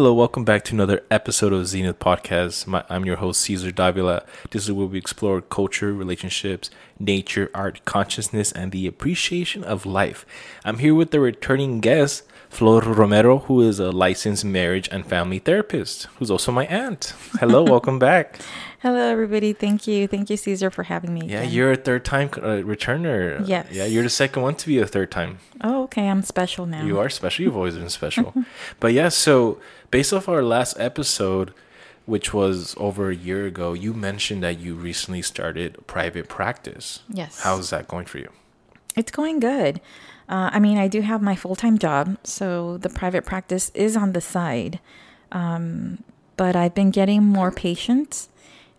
Hello, welcome back to another episode of Zenith Podcast. My, I'm your host, Caesar Davila. This is where we explore culture, relationships, nature, art, consciousness, and the appreciation of life. I'm here with the returning guest, Flor Romero, who is a licensed marriage and family therapist, who's also my aunt. Hello, welcome back. Hello, everybody. Thank you. Thank you, Caesar, for having me. Yeah, again. you're a third time uh, returner. Yes. Yeah, you're the second one to be a third time. Oh, okay. I'm special now. You are special. You've always been special. but yeah, so based off our last episode, which was over a year ago, you mentioned that you recently started private practice. Yes. How's that going for you? It's going good. Uh, I mean, I do have my full time job, so the private practice is on the side. Um, but I've been getting more patients,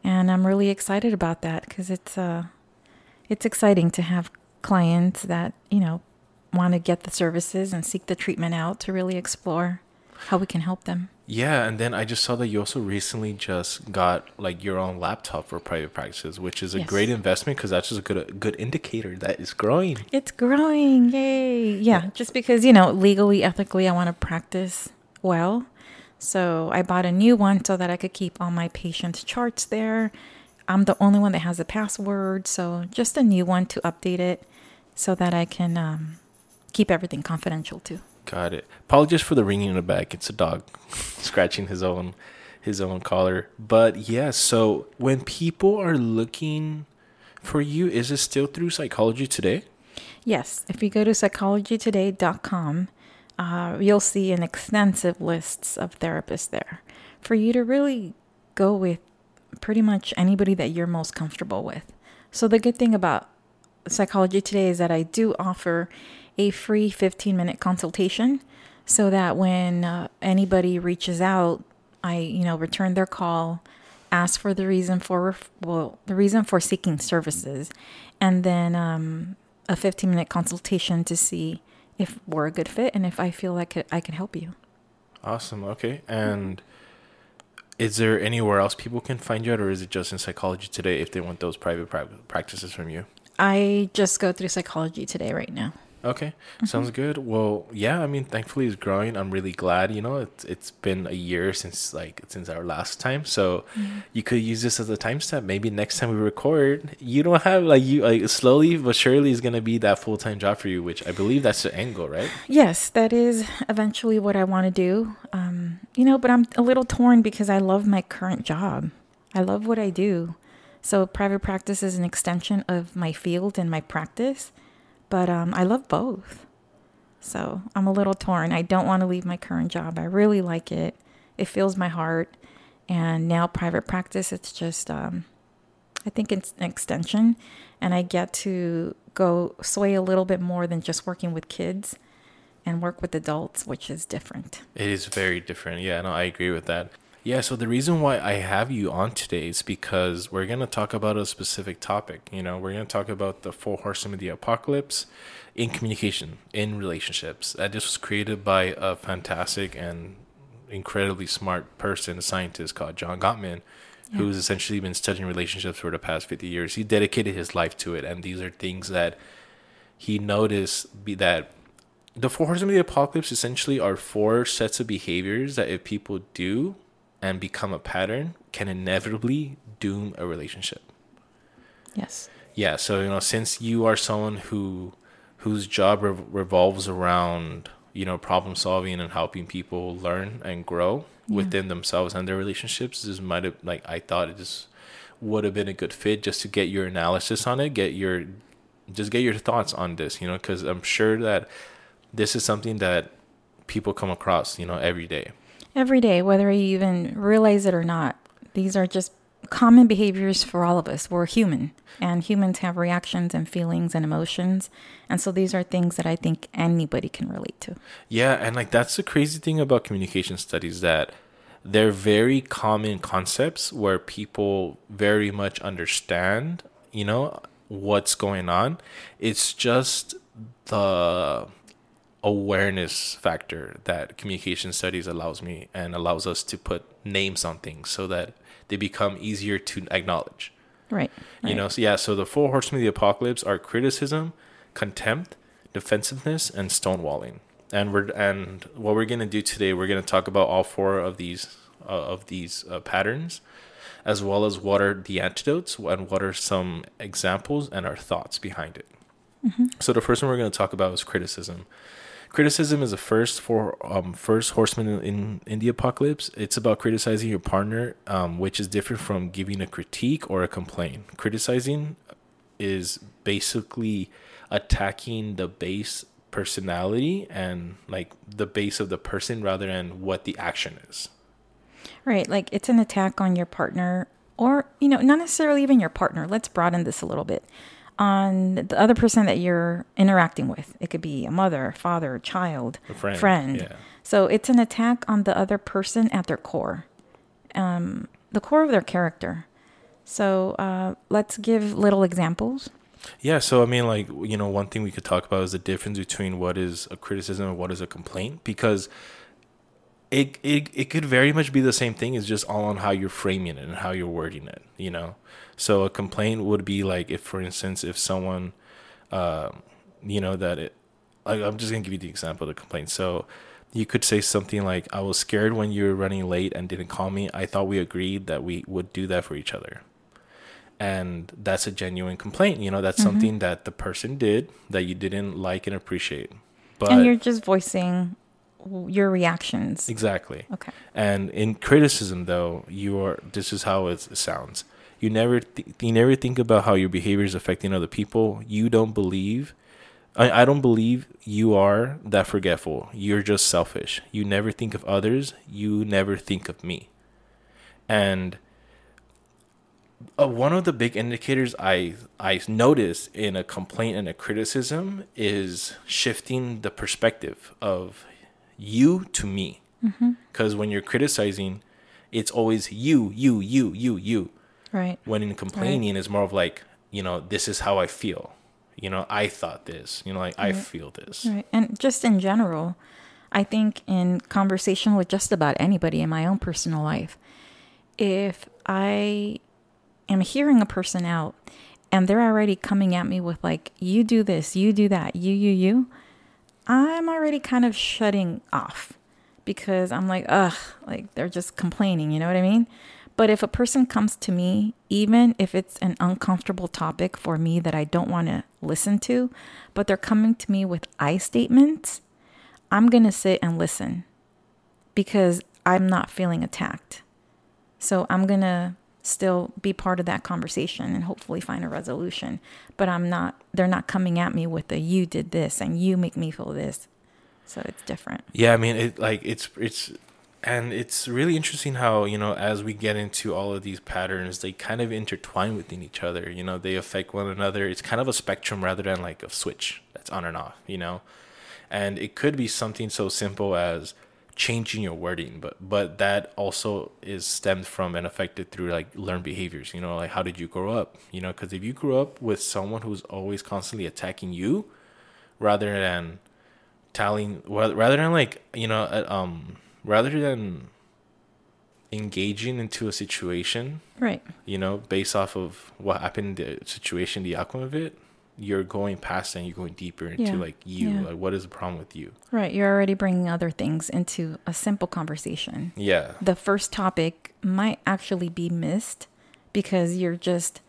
and I'm really excited about that because it's uh, it's exciting to have clients that you know want to get the services and seek the treatment out to really explore how we can help them. Yeah, and then I just saw that you also recently just got like your own laptop for private practices, which is a Yes. great investment because that's just a good good indicator that it's growing. It's growing. Yay. Yeah. Just because, you know, legally, ethically, I want to practice well. So I bought a new one so that I could keep all my patient charts there. I'm the only one that has a password. So just a new one to update it so that I can um, keep everything confidential too. Got it. Apologies for the ringing in the back. It's a dog scratching his own his own collar. But yeah, so when people are looking for you, is it still through psychology today? Yes, if you go to psychologytoday.com, uh, you'll see an extensive lists of therapists there for you to really go with pretty much anybody that you're most comfortable with. So the good thing about Psychology Today is that I do offer a free 15 minute consultation so that when uh, anybody reaches out, I, you know, return their call, ask for the reason for well, the reason for seeking services, and then um, a 15 minute consultation to see if we're a good fit and if I feel like I can help you. Awesome. Okay. And is there anywhere else people can find you at, or is it just in psychology today if they want those private pra- practices from you? I just go through Psychology Today right now. Okay, sounds good. Well, yeah, I mean, thankfully it's growing. I'm really glad. You know, it's it's been a year since like since our last time, so you could use this as a time step. Maybe next time we record, you don't have like you like slowly but surely is gonna be that full time job for you, which I believe that's the goal, right? Yes, that is eventually what I want to do. Um, you know, but I'm a little torn because I love my current job. I love what I do. So private practice is an extension of my field and my practice, but um, I love both. So I'm a little torn. I don't want to leave my current job. I really like it. It fills my heart. And now private practice, it's just, um, I think it's an extension, and I get to go sway a little bit more than just working with kids and work with adults, which is different. It is very different. Yeah, no, I agree with that. Yeah, so the reason why I have you on today is because we're going to talk about a specific topic. You know, we're going to talk about the four horsemen of the apocalypse in communication, in relationships. That this was created by a fantastic and incredibly smart person, a scientist called John Gottman, who's essentially been studying relationships for the past 50 years. He dedicated his life to it, and these are things that he noticed be that the four horsemen of the apocalypse essentially are four sets of behaviors that if people do and become a pattern can inevitably doom a relationship. Yes. Yeah, so you know, since you are someone who whose job rev- revolves around you know problem solving and helping people learn and grow within themselves and their relationships, this might have like I thought it just would have been a good fit just to get your analysis on it, get your just get your thoughts on this, you know, because I'm sure that this is something that people come across, you know, every day. Every day, whether you even realize it or not, these are just common behaviors for all of us. We're human, and humans have reactions and feelings and emotions. And so these are things that I think anybody can relate to. Yeah, and like that's the crazy thing about communication studies that they're very common concepts where people very much understand, you know, what's going on. It's just the awareness factor that communication studies allows me and allows us to put names on things so that they become easier to acknowledge. Right. You right. know, so yeah, so the four horsemen of the apocalypse are criticism, contempt, defensiveness, and stonewalling. And we're and what we're gonna do today, we're gonna talk about all four of these uh, of these uh, patterns, as well as what are the antidotes and what are some examples and our thoughts behind it. So the first one we're gonna talk about is criticism. Criticism is the first for um, first horseman in, in, the apocalypse. It's about criticizing your partner, um, which is different from giving a critique or a complaint. Criticizing is basically attacking the base personality and like the base of the person rather than what the action is. Right. Like it's an attack on your partner, or, you know, not necessarily even your partner. Let's broaden this a little bit. On the other person that you're interacting with. It could be a mother, father, child, A friend, yeah. So it's an attack on the other person at their core, um, the core of their character. So uh, let's give little examples. Yeah, so I mean, like you know, one thing we could talk about is the difference between what is a criticism and what is a complaint, because it it it could very much be the same thing. It's just all on how you're framing it and how you're wording it. You know, so a complaint would be like if, for instance, if someone, uh, you know, that it. Like, I'm just gonna give you the example of the complaint. So. You could say something like, I was scared when you were running late and didn't call me. I thought we agreed that we would do that for each other and that's a genuine complaint you know that's Mm-hmm. something that the person did that you didn't like and appreciate but and you're just voicing your reactions. exactly Okay. and in criticism though you are this is how it sounds you never th- you never think about how your behavior is affecting other people. You don't believe I, I don't believe you are that forgetful. You're just selfish. You never think of others. You never think of me. And uh, one of the big indicators I I notice in a complaint and a criticism is shifting the perspective of you to me. Because when you're criticizing, it's always you, you, you, you, you. Right. When in complaining, is more of like you know this is how I feel. You know I thought this. You know like I feel this. Right. And just in general, I think in conversation with just about anybody in my own personal life, if I am hearing a person out and they're already coming at me with like, you do this, you do that, you, you, you, I'm already kind of shutting off because I'm like, ugh, like they're just complaining, you know what I mean? But if a person comes to me, even if it's an uncomfortable topic for me that I don't want to listen to, but they're coming to me with I statements, I'm going to sit and listen because I'm not feeling attacked. So I'm going to still be part of that conversation and hopefully find a resolution. But I'm not, they're not coming at me with the you did this and you make me feel this. So it's different. Yeah, I mean, it like it's it's, and it's really interesting how you know as we get into all of these patterns, they kind of intertwine within each other. You know, they affect one another. It's kind of a spectrum rather than like a switch that's on and off. You know, and it could be something so simple as changing your wording, but but that also is stemmed from and affected through like learned behaviors. You know, like how did you grow up? You know, because if you grew up with someone who's always constantly attacking you, rather than telling rather than like you know uh, um rather than engaging into a situation Right. you know based off of what happened the situation the outcome of it you're going past and you're going deeper into Yeah. like you Yeah. like what is the problem with you Right. You're already bringing other things into a simple conversation. yeah The first topic might actually be missed because you're just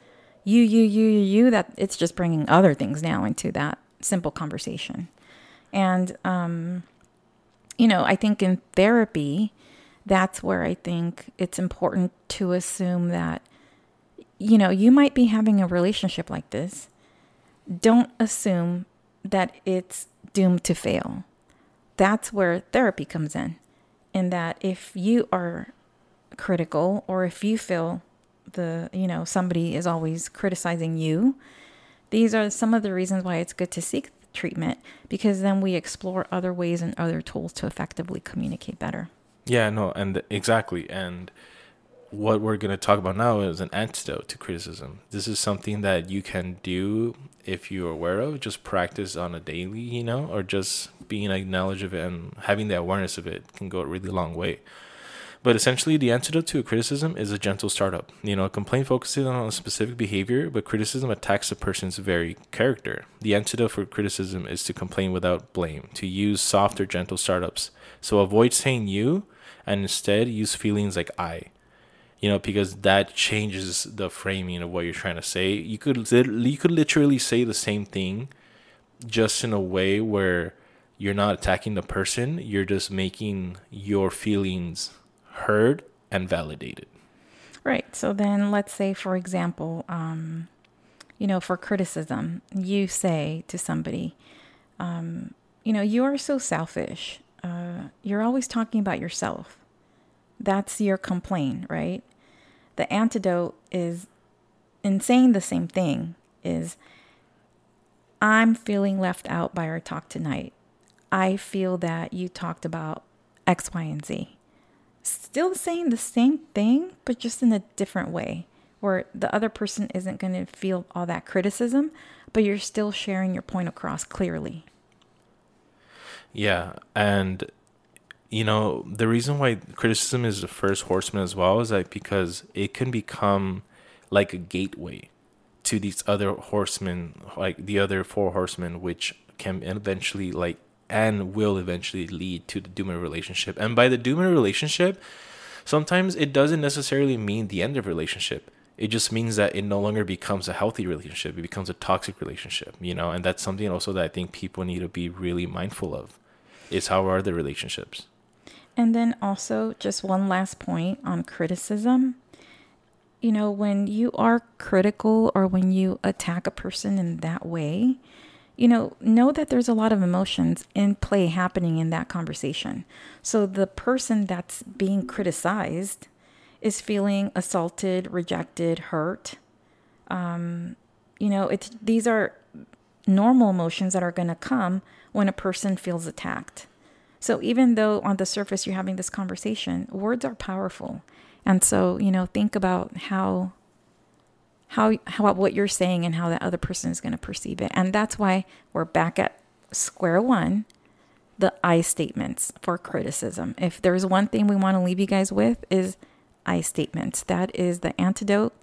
you, you, you, you, you, that it's just bringing other things now into that simple conversation. And, um, you know, I think in therapy, that's where I think it's important to assume that, you know, you might be having a relationship like this. Don't assume that it's doomed to fail. That's where therapy comes in. In that if you are critical or if you feel the, you know, somebody is always criticizing you, these are some of the reasons why it's good to seek treatment because then we explore other ways and other tools to effectively communicate better. yeah no and exactly and what we're going to talk about now is an antidote to criticism. This is something that you can do if you're aware of, just practice on a daily, you know, or just being acknowledged of it and having the awareness of it can go a really long way. But essentially, the antidote to a criticism is a gentle startup. You know, a complaint focuses on a specific behavior, but criticism attacks a person's very character. The antidote for criticism is to complain without blame, to use soft or gentle startups. So avoid saying you and instead use feelings like I you know, because that changes the framing of what you're trying to say. You could you could literally say the same thing, just in a way where you're not attacking the person. You're just making your feelings heard and validated. Right. So then, let's say, for example, um, you know, for criticism, you say to somebody, um, you know, you are so selfish. Uh, you're always talking about yourself. That's your complaint, right? the antidote is in saying the same thing is I'm feeling left out by our talk tonight. I feel that you talked about X, Y, and Z. Still saying the same thing, but just in a different way, where the other person isn't going to feel all that criticism, but you're still sharing your point across clearly. Yeah. And you know, the reason why criticism is the first horseman as well is like because it can become like a gateway to these other horsemen, like the other four horsemen, which can eventually like and will eventually lead to the doomer relationship. And by the doomer relationship, sometimes it doesn't necessarily mean the end of relationship. It just means that it no longer becomes a healthy relationship. It becomes a toxic relationship, you know, and that's something also that I think people need to be really mindful of. Is how are the relationships? And then also, just one last point on criticism. You know, when you are critical or when you attack a person in that way, you know, know that there's a lot of emotions in play happening in that conversation. So the person that's being criticized is feeling assaulted, rejected, hurt. Um, you know, it's these are normal emotions that are going to come when a person feels attacked. So even though on the surface you're having this conversation, words are powerful. And so, you know, think about how how how what you're saying and how that other person is going to perceive it. And that's why we're back at square one, the I statements for criticism. If there's one thing we want to leave you guys with is I statements. That is the antidote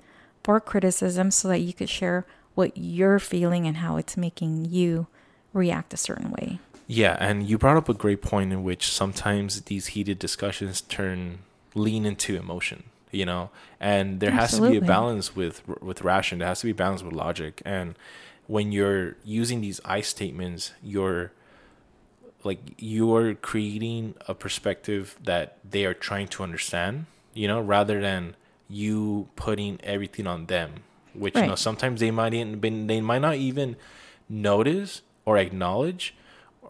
for criticism so that you could share what you're feeling and how it's making you react a certain way. Yeah, and you brought up a great point in which sometimes these heated discussions turn lean into emotion, you know, and there Absolutely. has to be a balance with with ration. There has to be balance with logic, and when you're using these I statements, you're like you're creating a perspective that they are trying to understand, you know, rather than you putting everything on them, which right. you know sometimes they might even been they might not even notice or acknowledge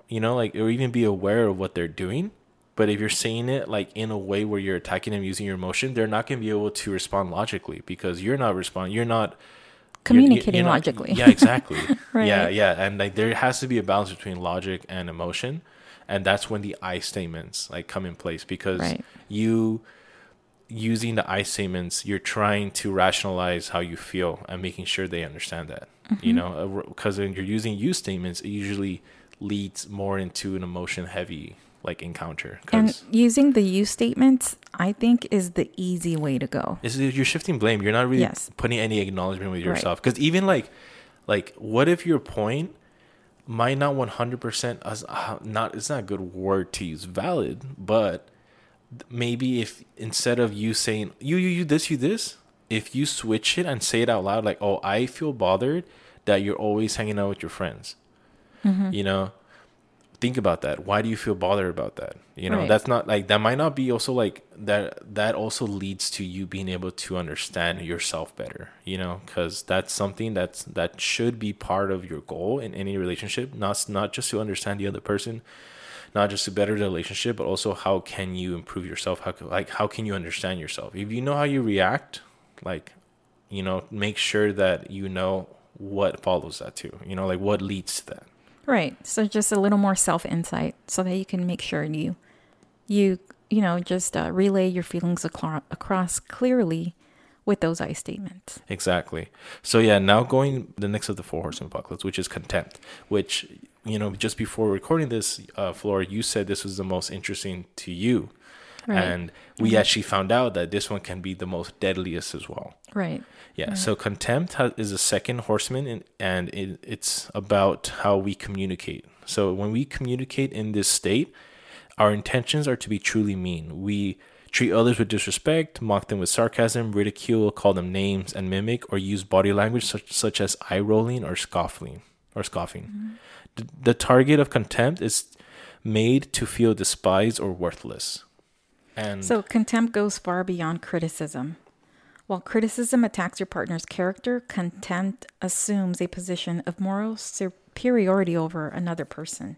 you know, like or even be aware of what they're doing. But if you're saying it like in a way where you're attacking them using your emotion, they're not going to be able to respond logically because you're not responding. You're not communicating you're, you're not, logically. Yeah, exactly. right. Yeah, yeah, and like there has to be a balance between logic and emotion, and that's when the I statements like come in place because right. you using the I statements, you're trying to rationalize how you feel and making sure they understand that. Mm-hmm. You know, because uh, when you're using you statements, it usually leads more into an emotion heavy like encounter. And using the you statements, I think, is the easy way to go. Is you're shifting blame. You're not really yes. putting any acknowledgement with yourself. Because right. even like, like, what if your point might not 100% as uh, not it's not a good word to use valid, but maybe if instead of you saying you you you this you this, if you switch it and say it out loud, like, oh, I feel bothered that you're always hanging out with your friends Mm-hmm. You know, think about that. Why do you feel bothered about that? You know, right. that's not like that might not be also like that that also leads to you being able to understand yourself better, you know, cuz that's something that's that should be part of your goal in any relationship, not not just to understand the other person, not just to better the relationship, but also how can you improve yourself? How like how can you understand yourself? If you know how you react, like you know, make sure that you know what follows that too. You know, like what leads to that. Right. So just a little more self insight so that you can make sure you you you know, just uh, relay your feelings acro- across clearly with those I statements. Exactly. So yeah, now going the next of the four horsemen apocalypse, which is contempt, which you know just before recording this, uh, Flora, you said this was the most interesting to you, Right. and we actually found out that this one can be the most deadliest as well. Right. Yeah. So contempt ha- is a second horseman, and, and it, it's about how we communicate. So when we communicate in this state, our intentions are to be truly mean. We treat others with disrespect, mock them with sarcasm, ridicule, call them names, and mimic or use body language such, such as eye rolling or scoffing or scoffing. Mm-hmm. The, the target of contempt is made to feel despised or worthless. And So contempt goes far beyond criticism. While criticism attacks your partner's character, contempt assumes a position of moral superiority over another person.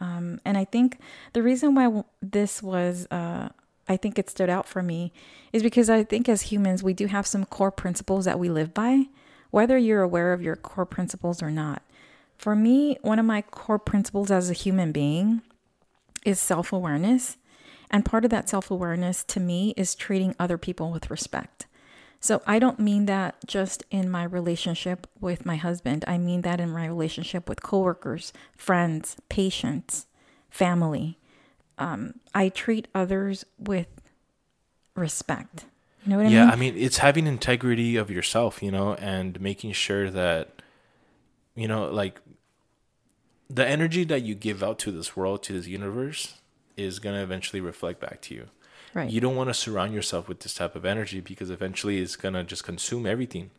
Um, and I think the reason why this was, uh, I think it stood out for me, is because I think as humans, we do have some core principles that we live by, whether you're aware of your core principles or not. For me, one of my core principles as a human being is self awareness. And part of that self awareness to me is treating other people with respect. So I don't mean that just in my relationship with my husband. I mean that in my relationship with coworkers, friends, patients, family. Um, I treat others with respect. You know what I yeah, mean? Yeah, I mean, it's having integrity of yourself, you know, and making sure that, you know, like the energy that you give out to this world, to this universe, is going to eventually reflect back to you. Right. You don't want to surround yourself with this type of energy because eventually it's going to just consume everything.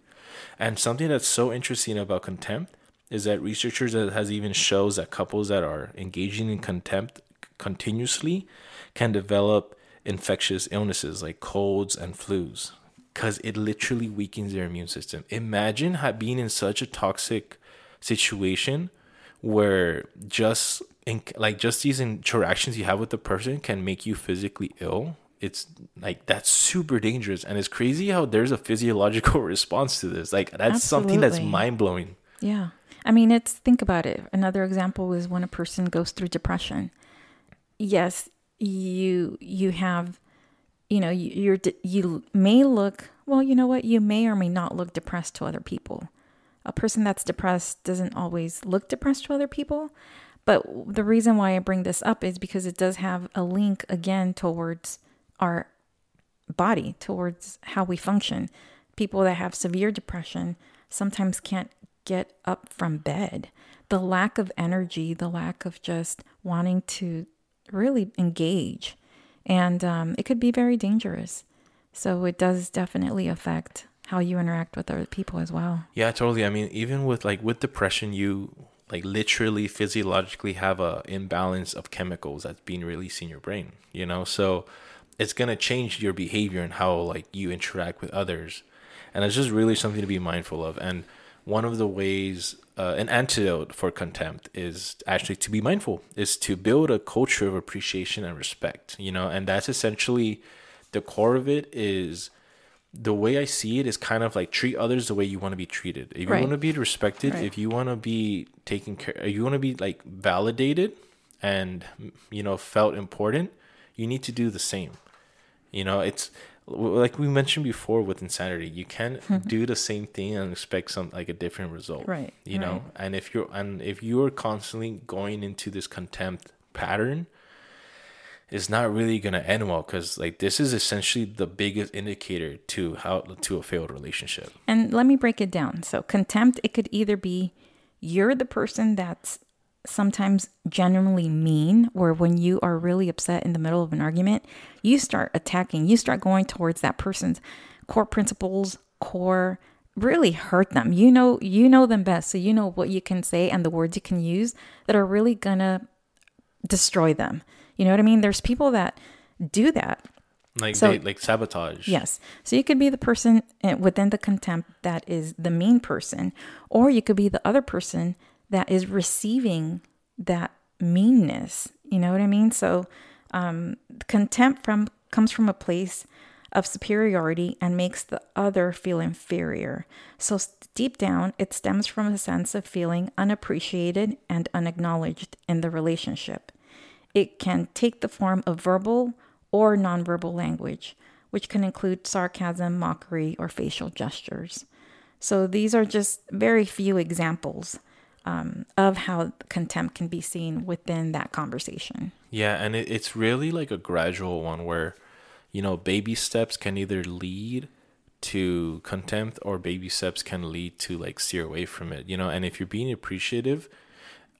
And something that's so interesting about contempt is that researchers has even shows that couples that are engaging in contempt continuously can develop infectious illnesses like colds and flus because it literally weakens their immune system. Imagine being in such a toxic situation where just in, like just these interactions you have with the person can make you physically ill it's like that's super dangerous and it's crazy how there's a physiological response to this like that's something that's mind-blowing Yeah. I mean, it's think about it. Another example is when a person goes through depression. Yes, you you have you know, you, you're you may look, well, you know what? You may or may not look depressed to other people. A person that's depressed doesn't always look depressed to other people. But the reason why I bring this up is because it does have a link again towards our body towards how we function. People that have severe depression sometimes can't get up from bed. The lack of energy, the lack of just wanting to really engage, and um, it could be very dangerous. So it does definitely affect how you interact with other people as well. yeah totally i mean even with like with depression you like literally physiologically have a imbalance of chemicals that's being released in your brain you know so it's going to change your behavior and how like you interact with others and it's just really something to be mindful of and one of the ways uh, an antidote for contempt is actually to be mindful is to build a culture of appreciation and respect you know and that's essentially the core of it is the way I see it is kind of like treat others the way you want to be treated. If you Right. want to be respected, Right. if you want to be taken care, if you want to be like validated and you know felt important, you need to do the same. You know, it's like we mentioned before with insanity. You can't do the same thing and expect some like a different result. Right, You know, and if you're and if you're constantly going into this contempt pattern, it's not really gonna end well because like this is essentially the biggest indicator to how to a failed relationship. And let me break it down. So, contempt, it could either be you're the person that's sometimes genuinely mean, where when you are really upset in the middle of an argument, you start attacking, you start going towards that person's core principles, core really hurt them. You know, you know them best. So you know what you can say and the words you can use that are really gonna destroy them. You know what I mean? There's people that do that Like So- they like sabotage. Yes. So you could be the person uh, within the contempt that is the mean person, or you could be the other person that is receiving that meanness. You know what I mean? So um, contempt from comes from a place of superiority and makes the other feel inferior. So deep down, it stems from a sense of feeling unappreciated and unacknowledged in the relationship. It can take the form of verbal or nonverbal language, which can include sarcasm, mockery, or facial gestures. So these are just very few examples um, of how contempt can be seen within that conversation. Yeah, and it, it's really like a gradual one where, you know, baby steps can either lead to contempt or baby steps can lead to like steer away from it, you know. And if you're being appreciative,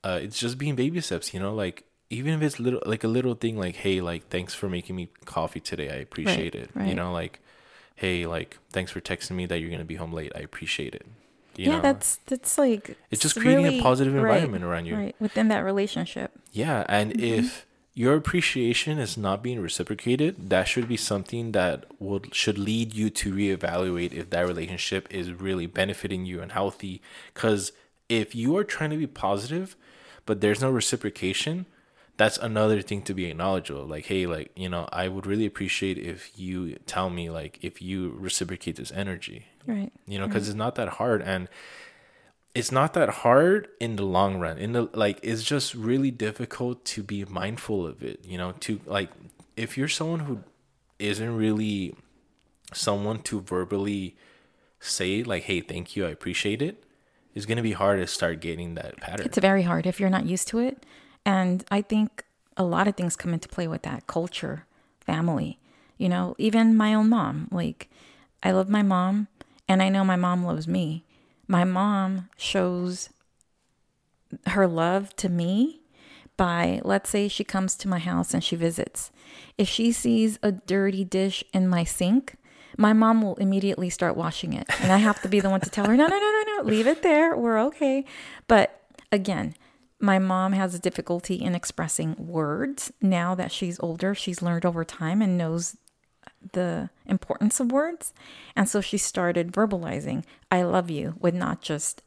uh, it's just being baby steps, you know, like even if it's little like a little thing like hey like thanks for making me coffee today i appreciate Right, it right. you know like hey like thanks for texting me that you're gonna be home late i appreciate it you yeah, know that's that's like It's just creating a positive right, environment around you. right within that relationship. yeah and Mm-hmm. if your appreciation is not being reciprocated that should be something that would should lead you to reevaluate if that relationship is really benefiting you and healthy because if you are trying to be positive but there's no reciprocation that's another thing to be acknowledged of like hey like you know i would really appreciate if you tell me like if you reciprocate this energy Right. you know because it's not that hard and it's not that hard in the long run in the like it's just really difficult to be mindful of it you know to like if you're someone who isn't really someone to verbally say like hey thank you i appreciate it it's going to be hard to start getting that pattern It's very hard if you're not used to it. And I think a lot of things come into play with that culture, family. You know, even my own mom. Like, I love my mom, and I know my mom loves me. My mom shows her love to me by, let's say, she comes to my house and she visits. If she sees a dirty dish in my sink, my mom will immediately start washing it. And I have to be the one to tell her, no, no, no, no, no, leave it there. We're okay. But again, my mom has a difficulty in expressing words now that she's older. She's learned over time and knows the importance of words. And so she started verbalizing, I love you, with not just,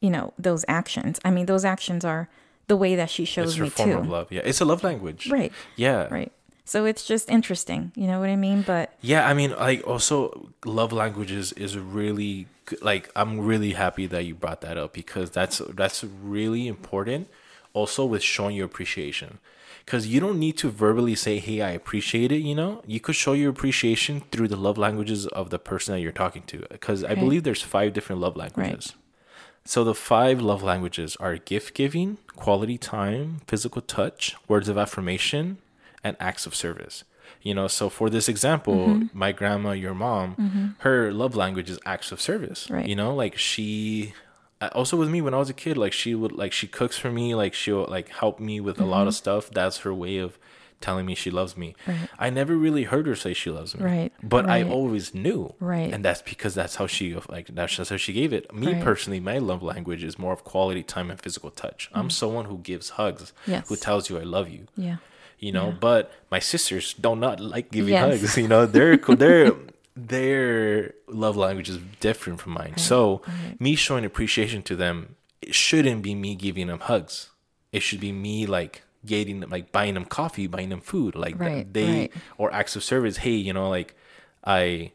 you know, those actions. I mean, those actions are the way that she shows it's her me form too. of love yeah it's a love language Right. yeah Right. So it's just interesting. You know what I mean? But Yeah, I mean, like also love languages is really good. like I'm really happy that you brought that up because that's that's really important. Also with showing your appreciation, because you don't need to verbally say, "Hey, I appreciate it." You know, you could show your appreciation through the love languages of the person that you're talking to. Because I believe there's five different love languages. Right. So the five love languages are gift giving, quality time, physical touch, words of affirmation, and acts of service. You know, so for this example, Mm-hmm. my grandma, your mom, her love language is acts of service. Right. You know, like she also with me when I was a kid, like she would like she cooks for me, like she'll like help me with a lot of stuff. That's her way of telling me she loves me. Mm-hmm. Right. I never really heard her say she loves me. Right, But I always knew. Right. And that's because that's how she like that's just how she gave it. Me Right. personally, my love language is more of quality time and physical touch. I'm someone who gives hugs, Mm-hmm. Yes. who tells you I love you. yeah. You know, Yeah. but my sisters do not like giving Yes. hugs. You know, they're they're their love language is different from mine. So right. me showing appreciation to them, it shouldn't be me giving them hugs. It should be me like getting them like buying them coffee, buying them food, like Right, they right. or acts of service. Hey, you know, like I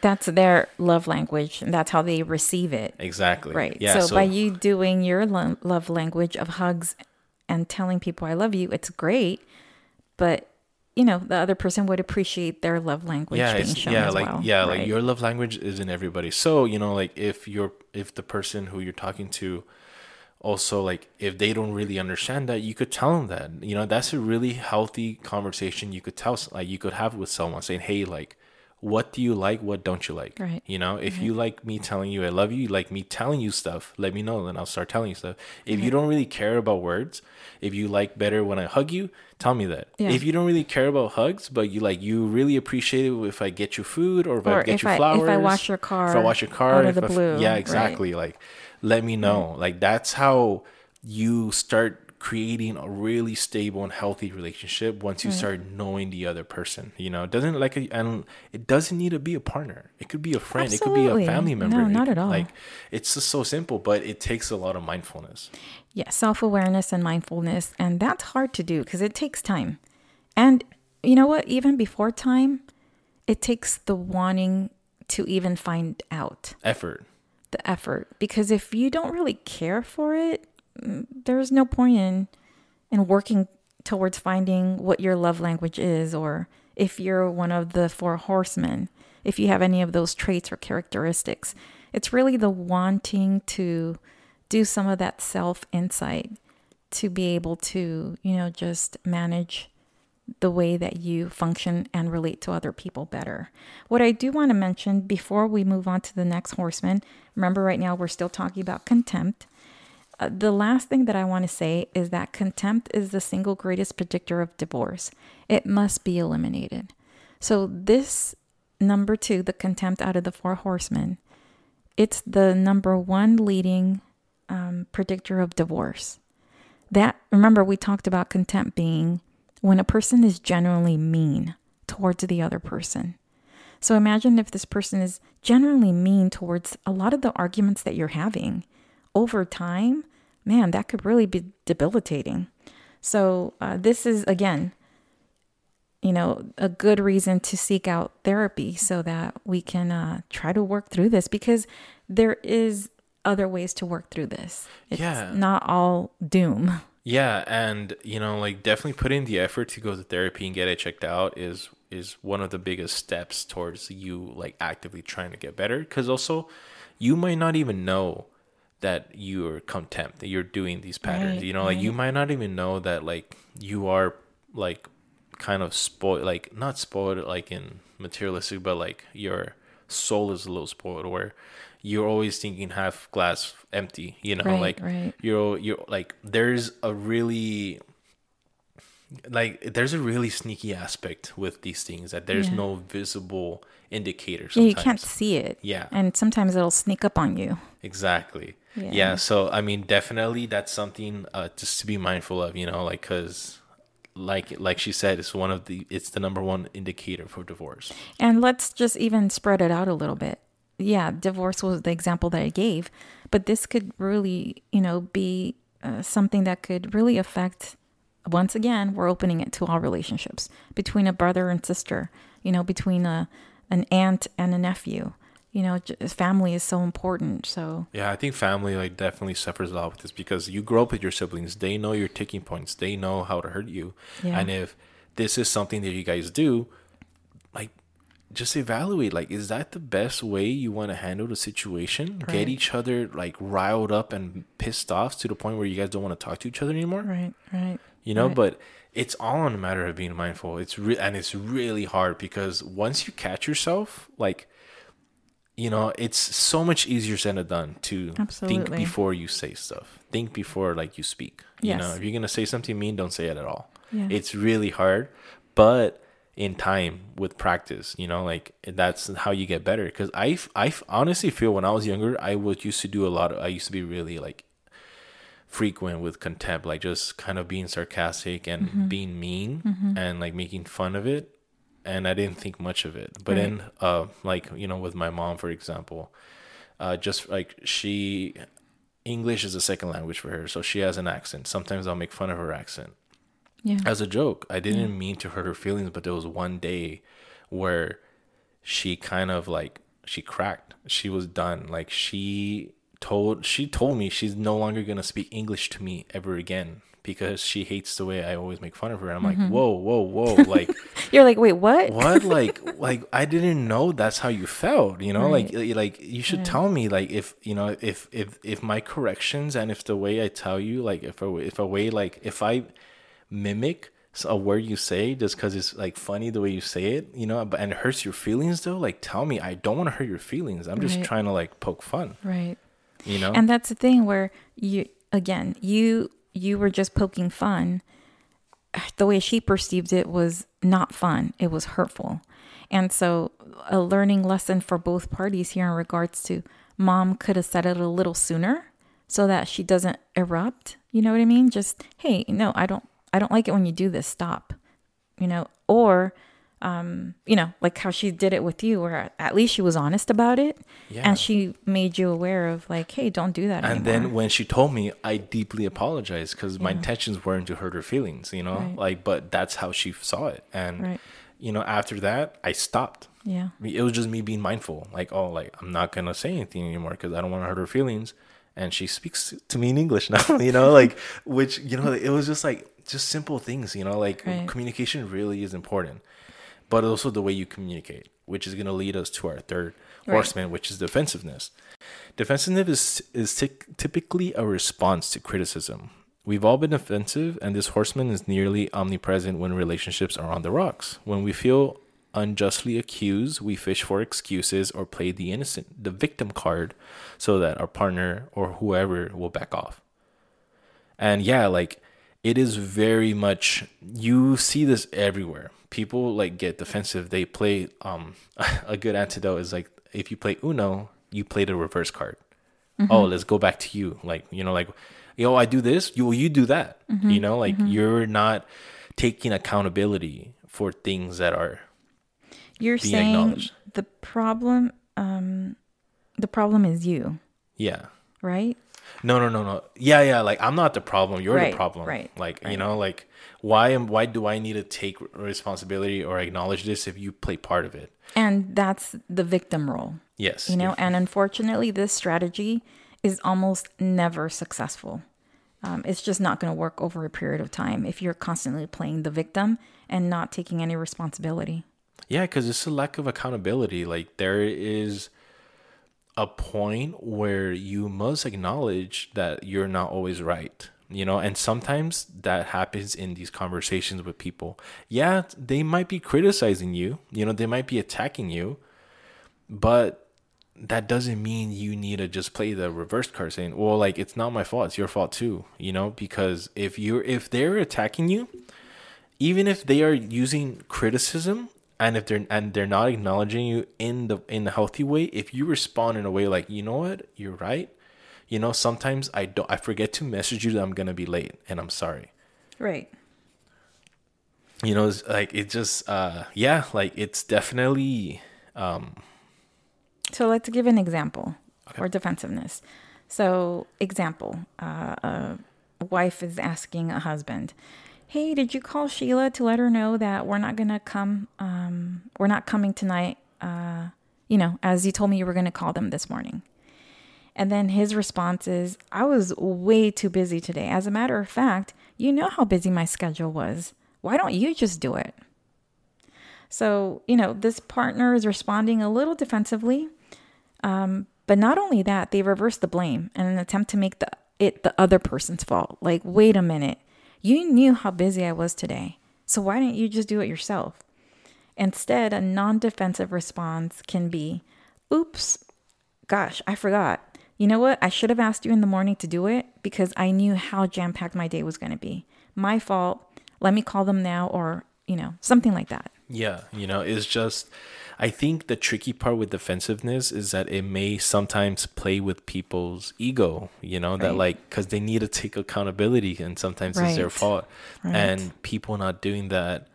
That's their love language, and that's how they receive it. exactly Right. Yeah. so, by you doing your lo- love language of hugs and telling people I love you, it's great. But you know, the other person would appreciate their love language yeah, being shown yeah, as like well. yeah, like your love language is in everybody. So you know, like if you're if the person who you're talking to, also like if they don't really understand that, you could tell them that. You know, that's a really healthy conversation you could tell like you could have with someone saying, hey, like. What do you like? What don't you like? Right. You know, if you like me telling you I love you, you like me telling you stuff, let me know, and I'll start telling you stuff. If you don't really care about words, if you like better when I hug you, tell me that. Yeah. If you don't really care about hugs, but you like you really appreciate it if I get you food or if I get if you I- if I flowers, wash your car if I wash your car, out of if the I blue, yeah, right. exactly. Like, let me know. Like that's how you start creating a really stable and healthy relationship once you start knowing the other person. You know, it doesn't like a, and it doesn't need to be a partner. It could be a friend. It could be a family member. No, not at all. Like it's just so simple, but it takes a lot of mindfulness. Yeah, self awareness and mindfulness. And that's hard to do because it takes time. And you know what? Even before time, it takes the wanting to even find out Effort. the effort. Because if you don't really care for it, there's no point in in working towards finding what your love language is or if you're one of the four horsemen, if you have any of those traits or characteristics. It's really the wanting to do some of that self insight to be able to, you know, just manage the way that you function and relate to other people better. What I do want to mention before we move on to the next horseman, remember right now we're still talking about contempt. Uh, the last thing that I want to say is that contempt is the single greatest predictor of divorce. It must be eliminated. So, this number two, the contempt out of the four horsemen, it's the number one leading um, predictor of divorce. That, remember, we talked about contempt being when a person is generally mean towards the other person. So imagine if this person is generally mean towards a lot of the arguments that you're having over time, man, that could really be debilitating. So, uh, this is again, you know, a good reason to seek out therapy so that we can uh, try to work through this because there is other ways to work through this. It's Yeah. not all doom. Yeah, and you know, like definitely put in the effort to go to therapy and get it checked out is is one of the biggest steps towards you like actively trying to get better. Because also, you might not even know that you're contempt that you're doing these patterns. Right, you know, like you might not even know that like you are like kind of spoiled, like not spoiled like in materialistic, but like your soul is a little spoiled, where you're always thinking half glass empty. You know, Right, like right. you're you're like there's a really like there's a really sneaky aspect with these things that there's Yeah. no visible indicator Yeah, sometimes. you can't see it. Yeah. And sometimes it'll sneak up on you. Exactly. Yeah. Yeah. So I mean, definitely that's something uh, just to be mindful of. You know, like because like like she said, it's one of the it's the number one indicator for divorce. And let's just even spread it out a little bit. Yeah, divorce was the example that I gave, but this could really, you know, be uh, something that could really affect. Once again, we're opening it to all relationships between a brother and sister. You know, between a an aunt and a nephew. You know, family is so important. So Yeah, I think family like definitely suffers a lot with this because you grow up with your siblings. They know your ticking points. They know how to hurt you. Yeah. And if this is something that you guys do, like just evaluate like is that the best way you want to handle the situation? Right. Get each other like riled up and pissed off to the point where you guys don't want to talk to each other anymore? right, right. You know Right. but it's all in a matter of being mindful. It's re- and it's really hard because once you catch yourself like you know it's so much easier said than done to think before you say stuff. Think before like you speak you know. If you're gonna say something mean don't say it at all. Yeah. it's really hard but in time with practice you know like that's how you get better. Because I, I honestly feel when i was younger i would used to do a lot of i used to be really like frequent with contempt, like just kind of being sarcastic and Mm-hmm. being mean and like making fun of it. And I didn't think much of it. But Right. then, uh, like, you know, with my mom, for example, uh, just like she, English is a second language for her. So she has an accent. Sometimes I'll make fun of her accent Yeah. as a joke. I didn't mean to hurt her feelings, but there was one day where she kind of like she cracked. She was done. Like she told she told me she's no longer gonna speak English to me ever again because she hates the way I always make fun of her. And I'm like, mm-hmm. whoa, whoa, whoa, like You're like, wait, what? what like like i didn't know that's how you felt you know like like you should tell me like if you know if if if my corrections and if the way i tell you like if a if a way like if i mimic a word you say just because it's like funny the way you say it you know but and it hurts your feelings though like tell me i don't want to hurt your feelings i'm just Right. trying to like poke fun Right. You know And that's the thing where you again, you you were just poking fun. The way she perceived it was not fun. It was hurtful. And so a learning lesson for both parties here in regards to mom could have said it a little sooner so that she doesn't erupt. You know what I mean? Just, hey, no, I don't I don't like it when you do this. Stop. You know, or um, you know, like how she did it with you, where at least she was honest about it, Yeah. and she made you aware of like, hey, don't do that and anymore. then when she told me i deeply apologized because my intentions weren't to hurt her feelings you know Right. like but that's how she saw it and Right. you know after that i stopped yeah, it was just me being mindful like oh like i'm not gonna say anything anymore because i don't want to hurt her feelings and she speaks to me in english now you know like which you know it was just like just simple things you know like Right. communication really is important but also the way you communicate, which is going to lead us to our third Right. horseman, which is defensiveness. Defensiveness is, is ty- typically a response to criticism. We've all been defensive, and this horseman is nearly omnipresent when relationships are on the rocks. When we feel unjustly accused, we fish for excuses or play the innocent, the victim card, so that our partner or whoever will back off. And yeah, like it is very much you see this everywhere. People like get defensive. They play um a good antidote is like if you play Uno, you play the reverse card. Oh, let's go back to you. Like, you know, like, yo, I do this, you you do that. You know, like you're not taking accountability for things that are You're saying acknowledged. the problem, um, the problem is you, yeah. right? No, no, no, no. Yeah, yeah. Like I'm not the problem. You're Right, the problem. right, Like you know, like why am why do I need to take responsibility or acknowledge this if you play part of it? And that's the victim role, Yes. you know. And unfortunately, this strategy is almost never successful. Um, it's just not going to work over a period of time if you're constantly playing the victim and not taking any responsibility. Yeah, because it's a lack of accountability. Like there is a point where you must acknowledge that you're not always right. You know, and sometimes that happens in these conversations with people. Yeah, they might be criticizing you, you know, they might be attacking you, but that doesn't mean you need to just play the reverse card saying, well, like it's not my fault, it's your fault too, you know, because if you're if they're attacking you, even if they are using criticism and if they're and they're not acknowledging you in the in the healthy way if you respond in a way like you know what you're right you know sometimes i don't i forget to message you that i'm gonna be late and i'm sorry Right. you know it's like it just uh yeah like it's definitely um So let's give an example Okay. for defensiveness. So, example, uh, a wife is asking a husband, "Hey, did you call Sheila to let her know that we're not gonna come? Um, we're not coming tonight. Uh, you know, as you told me you were gonna call them this morning." And then his response is, "I was way too busy today. As a matter of fact, you know how busy my schedule was. Why don't you just do it?" So, you know, this partner is responding a little defensively. Um, but not only that, they reverse the blame in an attempt to make the it the other person's fault. Like, wait a minute. You knew how busy I was today. So why didn't you just do it yourself? Instead, a non-defensive response can be, "Oops. Gosh, I forgot. You know what? I should have asked you in the morning to do it because I knew how jam-packed my day was going to be. My fault. Let me call them now or, you know, something like that." Yeah, you know, it's just I think the tricky part with defensiveness is that it may sometimes play with people's ego, you know, that like cuz they need to take accountability and sometimes it's their fault. Right. And people not doing that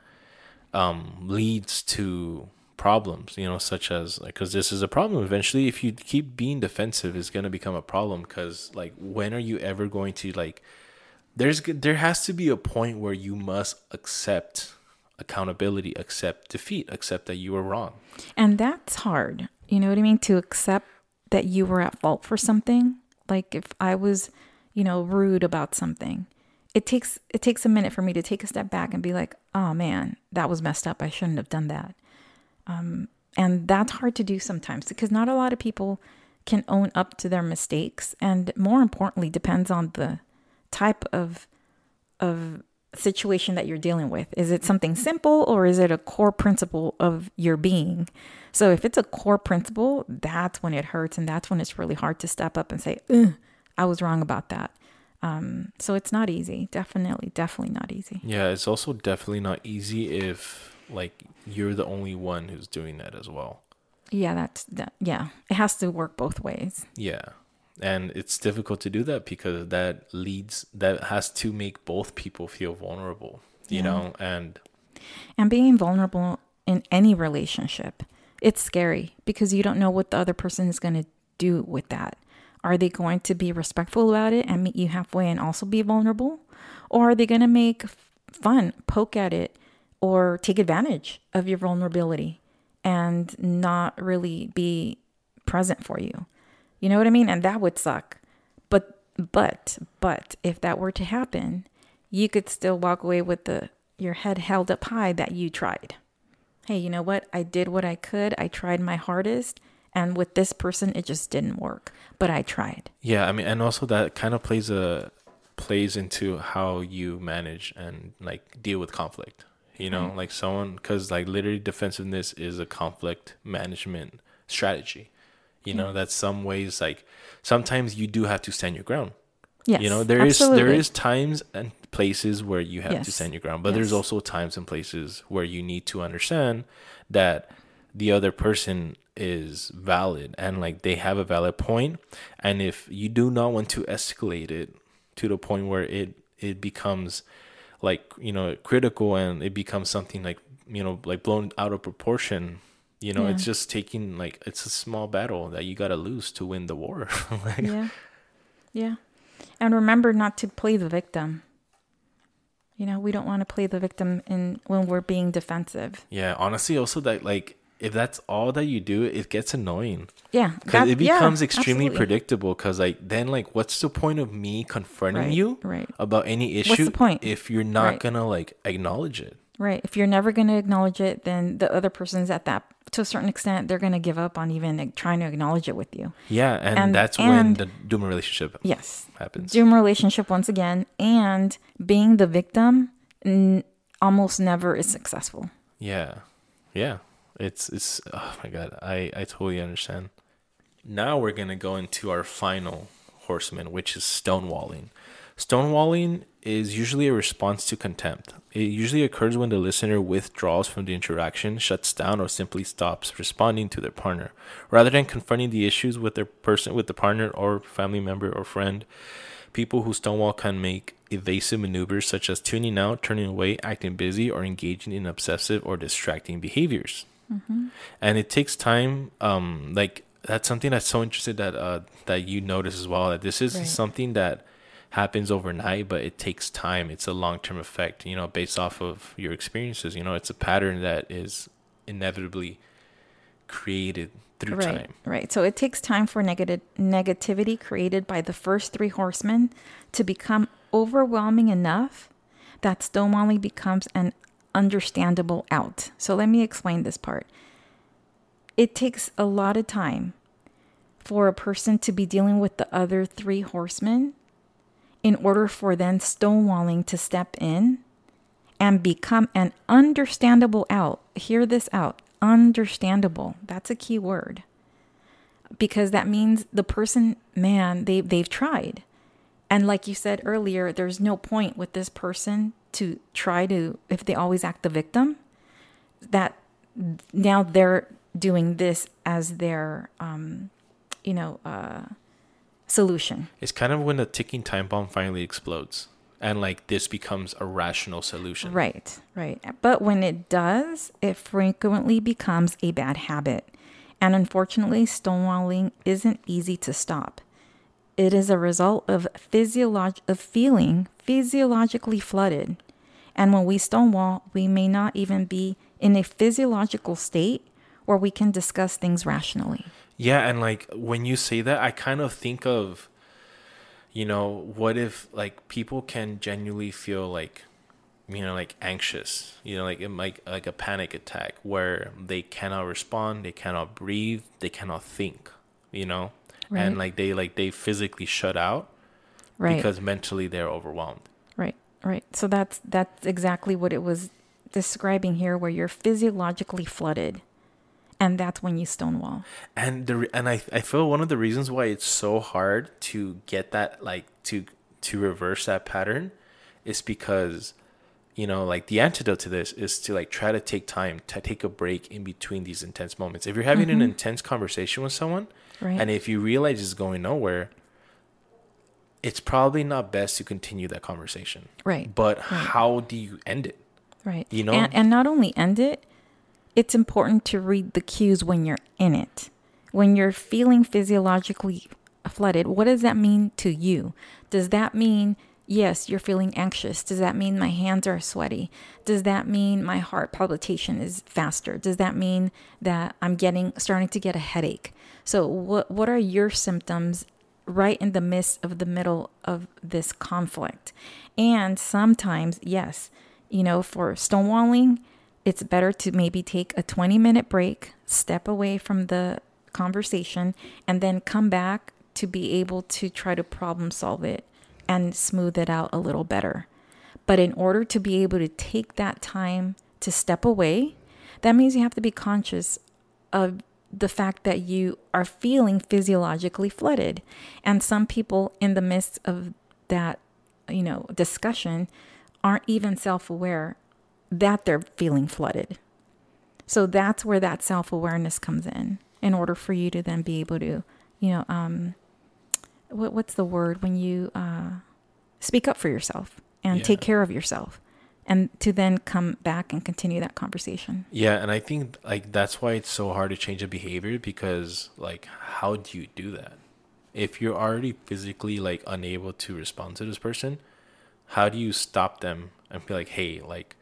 um leads to problems, you know, such as like cuz this is a problem eventually if you keep being defensive it's going to become a problem cuz like when are you ever going to like there's there has to be a point where you must accept accountability, accept defeat, accept that you were wrong. And that's hard. You know what I mean? To accept that you were at fault for something. Like if I was, you know, rude about something. It takes it takes a minute for me to take a step back and be like, "Oh man, that was messed up. I shouldn't have done that." Um and that's hard to do sometimes because not a lot of people can own up to their mistakes and more importantly depends on the type of of situation that you're dealing with. Is it something simple or is it a core principle of your being? So if it's a core principle, that's when it hurts and that's when it's really hard to step up and say, I was wrong about that. Um, so it's not easy. Definitely, definitely not easy. Yeah, it's also definitely not easy if like you're the only one who's doing that as well. Yeah, that's that. Yeah, it has to work both ways. Yeah. And it's difficult to do that because that leads that has to make both people feel vulnerable, you Yeah. know, and And being vulnerable in any relationship, it's scary because you don't know what the other person is going to do with that. Are they going to be respectful about it and meet you halfway and also be vulnerable? Or are they going to make fun, poke at it, or take advantage of your vulnerability and not really be present for you? You know what I mean? And that would suck. But, but, but if that were to happen, you could still walk away with the your head held up high that you tried. hey, you know what? I did what I could. I tried my hardest. And with this person, it just didn't work. But I tried. Yeah, I mean, and also that kind of plays a plays into how you manage and like deal with conflict. You know, Right. like someone because like literally defensiveness is a conflict management strategy. You know, that some ways like sometimes you do have to stand your ground. Yes. you know, there is there absolutely. is times and places where you have to stand your ground, but there's also times and places where you need to understand that the other person is valid and like they have a valid point and if you do not want to escalate it to the point where it it becomes like you know critical and it becomes something like you know like blown out of proportion you know it's just taking like it's a small battle that you got to lose to win the war like, Yeah. Yeah. And remember not to play the victim. You know, we don't want to play the victim in when we're being defensive. Yeah, honestly, also that like if that's all that you do, it gets annoying Yeah. because it yeah, becomes extremely absolutely. predictable. Because like then like what's the point of me confronting Right, you right. about any issue? What's the point? if you're not Right. gonna like acknowledge it? Right. If you're never going to acknowledge it, then the other person's at that to a certain extent, they're going to give up on even like, trying to acknowledge it with you. Yeah, and, And- that's when the doom relationship Yes. happens. Doom relationship once again, and being the victim n- almost never is successful. Yeah, yeah. It's it's oh my god, I I totally understand. Now we're gonna go into our final horseman, which is stonewalling. Stonewalling is usually a response to contempt. It usually occurs when the listener withdraws from the interaction, shuts down, or simply stops responding to their partner. Rather than confronting the issues with their person with the partner or family member or friend, people who stonewall can make evasive maneuvers such as tuning out, turning away, acting busy, or engaging in obsessive or distracting behaviors. And it takes time. Um, like that's something that's so interesting that uh that you notice as well. That this is Right. something that happens overnight, but it takes time. It's a long term effect. You know, based off of your experiences. You know, it's a pattern that is inevitably created through right. time. Right. So it takes time for negative negativity created by the first three horsemen to become overwhelming enough that stonewalling becomes an understandable out. So let me explain this part. It takes a lot of time for a person to be dealing with the other three horsemen in order for then stonewalling to step in and become an understandable out. Hear this out. Understandable. That's a key word. Because that means the person, man, they they've tried. And like you said earlier, there's no point with this person to try to if they always act the victim, that now they're doing this as their um, you know, uh solution. It's kind of when the ticking time bomb finally explodes, and like this becomes a rational solution. Right, right. But when it does, it frequently becomes a bad habit. And unfortunately, stonewalling isn't easy to stop. It is a result of physiolog- of feeling physiologically flooded. And when we stonewall, we may not even be in a physiological state where we can discuss things rationally. Yeah, and like when you say that, I kind of think of, you know, what if like people can genuinely feel like, you know, like anxious, you know, like it might like a panic attack where they cannot respond, they cannot breathe, they cannot think, you know, and like they like they physically shut out Right. because mentally they're overwhelmed. Right, right. So that's that's exactly what it was describing here, where you're physiologically flooded, and that's when you stonewall. and the and I I feel one of the reasons why it's so hard to get that like to to reverse that pattern is because you know like the antidote to this is to like try to take time to take a break in between these intense moments if you're having an mm-hmm. intense conversation with someone Right. and if you realize it's going nowhere it's probably not best to continue that conversation Right. but how do you end it Right. You know? and, and not only end it, it's important to read the cues when you're in it. When you're feeling physiologically flooded, what does that mean to you? Does that mean, yes, you're feeling anxious? Does that mean my hands are sweaty? Does that mean my heart palpitation is faster? Does that mean that I'm getting starting to get a headache? So what what are your symptoms right in the midst of the middle of this conflict? And sometimes, yes, you know, for stonewalling, it's better to maybe take a 20 minute break, step away from the conversation, and then come back to be able to try to problem solve it and smooth it out a little better. But in order to be able to take that time to step away, that means you have to be conscious of the fact that you are feeling physiologically flooded. And some people in the midst of that, you know, discussion aren't even self-aware that they're feeling flooded. So that's where that self-awareness comes in in order for you to then be able to, you know, um what what's the word when you uh speak up for yourself and Yeah. take care of yourself and to then come back and continue that conversation. Yeah, and I think like that's why it's so hard to change a behavior because like how do you do that? If you're already physically like unable to respond to this person, how do you stop them and be like, "Hey, like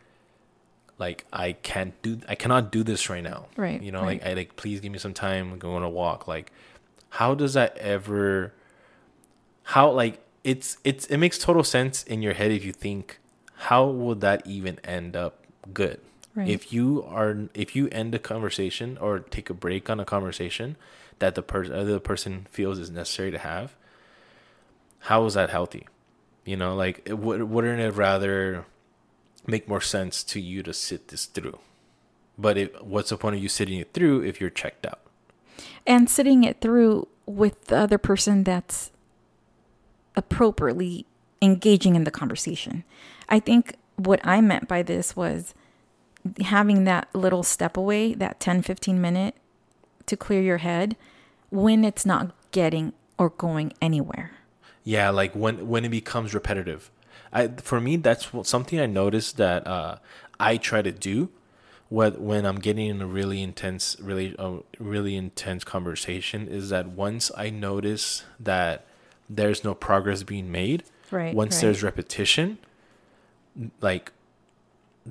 like I can't do I cannot do this right now." Right, You know, right. like I like please give me some time, go on a walk. Like how does that ever how like it's it's it makes total sense in your head if you think how would that even end up good Right. if you are if you end a conversation or take a break on a conversation that the person other person feels is necessary to have how is that healthy you know like it, would, wouldn't it rather make more sense to you to sit this through but it, what's the point of you sitting it through if you're checked out and sitting it through with the other person that's appropriately engaging in the conversation. I think what I meant by this was having that little step away, that 10 15 minute to clear your head when it's not getting or going anywhere. Yeah, like when when it becomes repetitive. I for me that's what, something I noticed that uh, I try to do when when I'm getting in a really intense really really intense conversation is that once I notice that there's no progress being made, Right, once right. there's repetition, like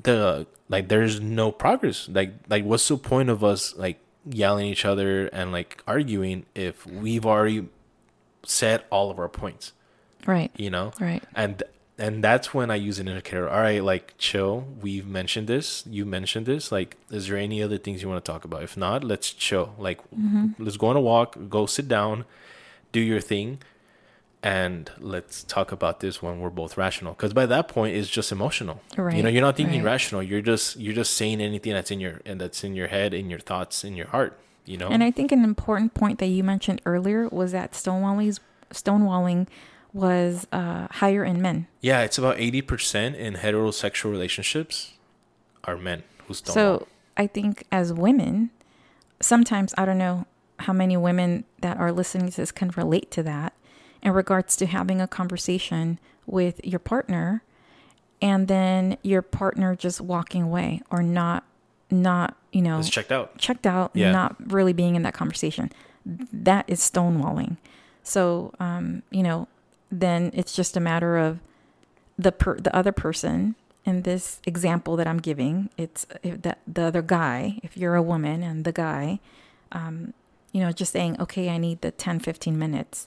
the like there's no progress. Like like what's the point of us like yelling at each other and like arguing if we've already said all of our points? Right. you know Right. and and that's when i use an indicator all right like chill we've mentioned this you mentioned this like is there any other things you want to talk about if not let's chill like mm-hmm. let's go on a walk go sit down do your thing and let's talk about this when we're both rational because by that point it's just emotional Right. you know you're not thinking right. rational you're just you're just saying anything that's in your and that's in your head in your thoughts in your heart you know And I think an important point that you mentioned earlier was that stonewalling's stonewalling was uh, higher in men. yeah it's about 80% in heterosexual relationships are men who stonewall. So I think as women, sometimes I don't know how many women that are listening to this can relate to that in regards to having a conversation with your partner and then your partner just walking away or not not, you know, it's checked out checked out, Yeah. not really being in that conversation. That is stonewalling. So, um, you know, then it's just a matter of the per- the other person in this example that I'm giving. It's that the other guy, if you're a woman and the guy, um, you know, just saying, okay, I need the 10, 15 minutes,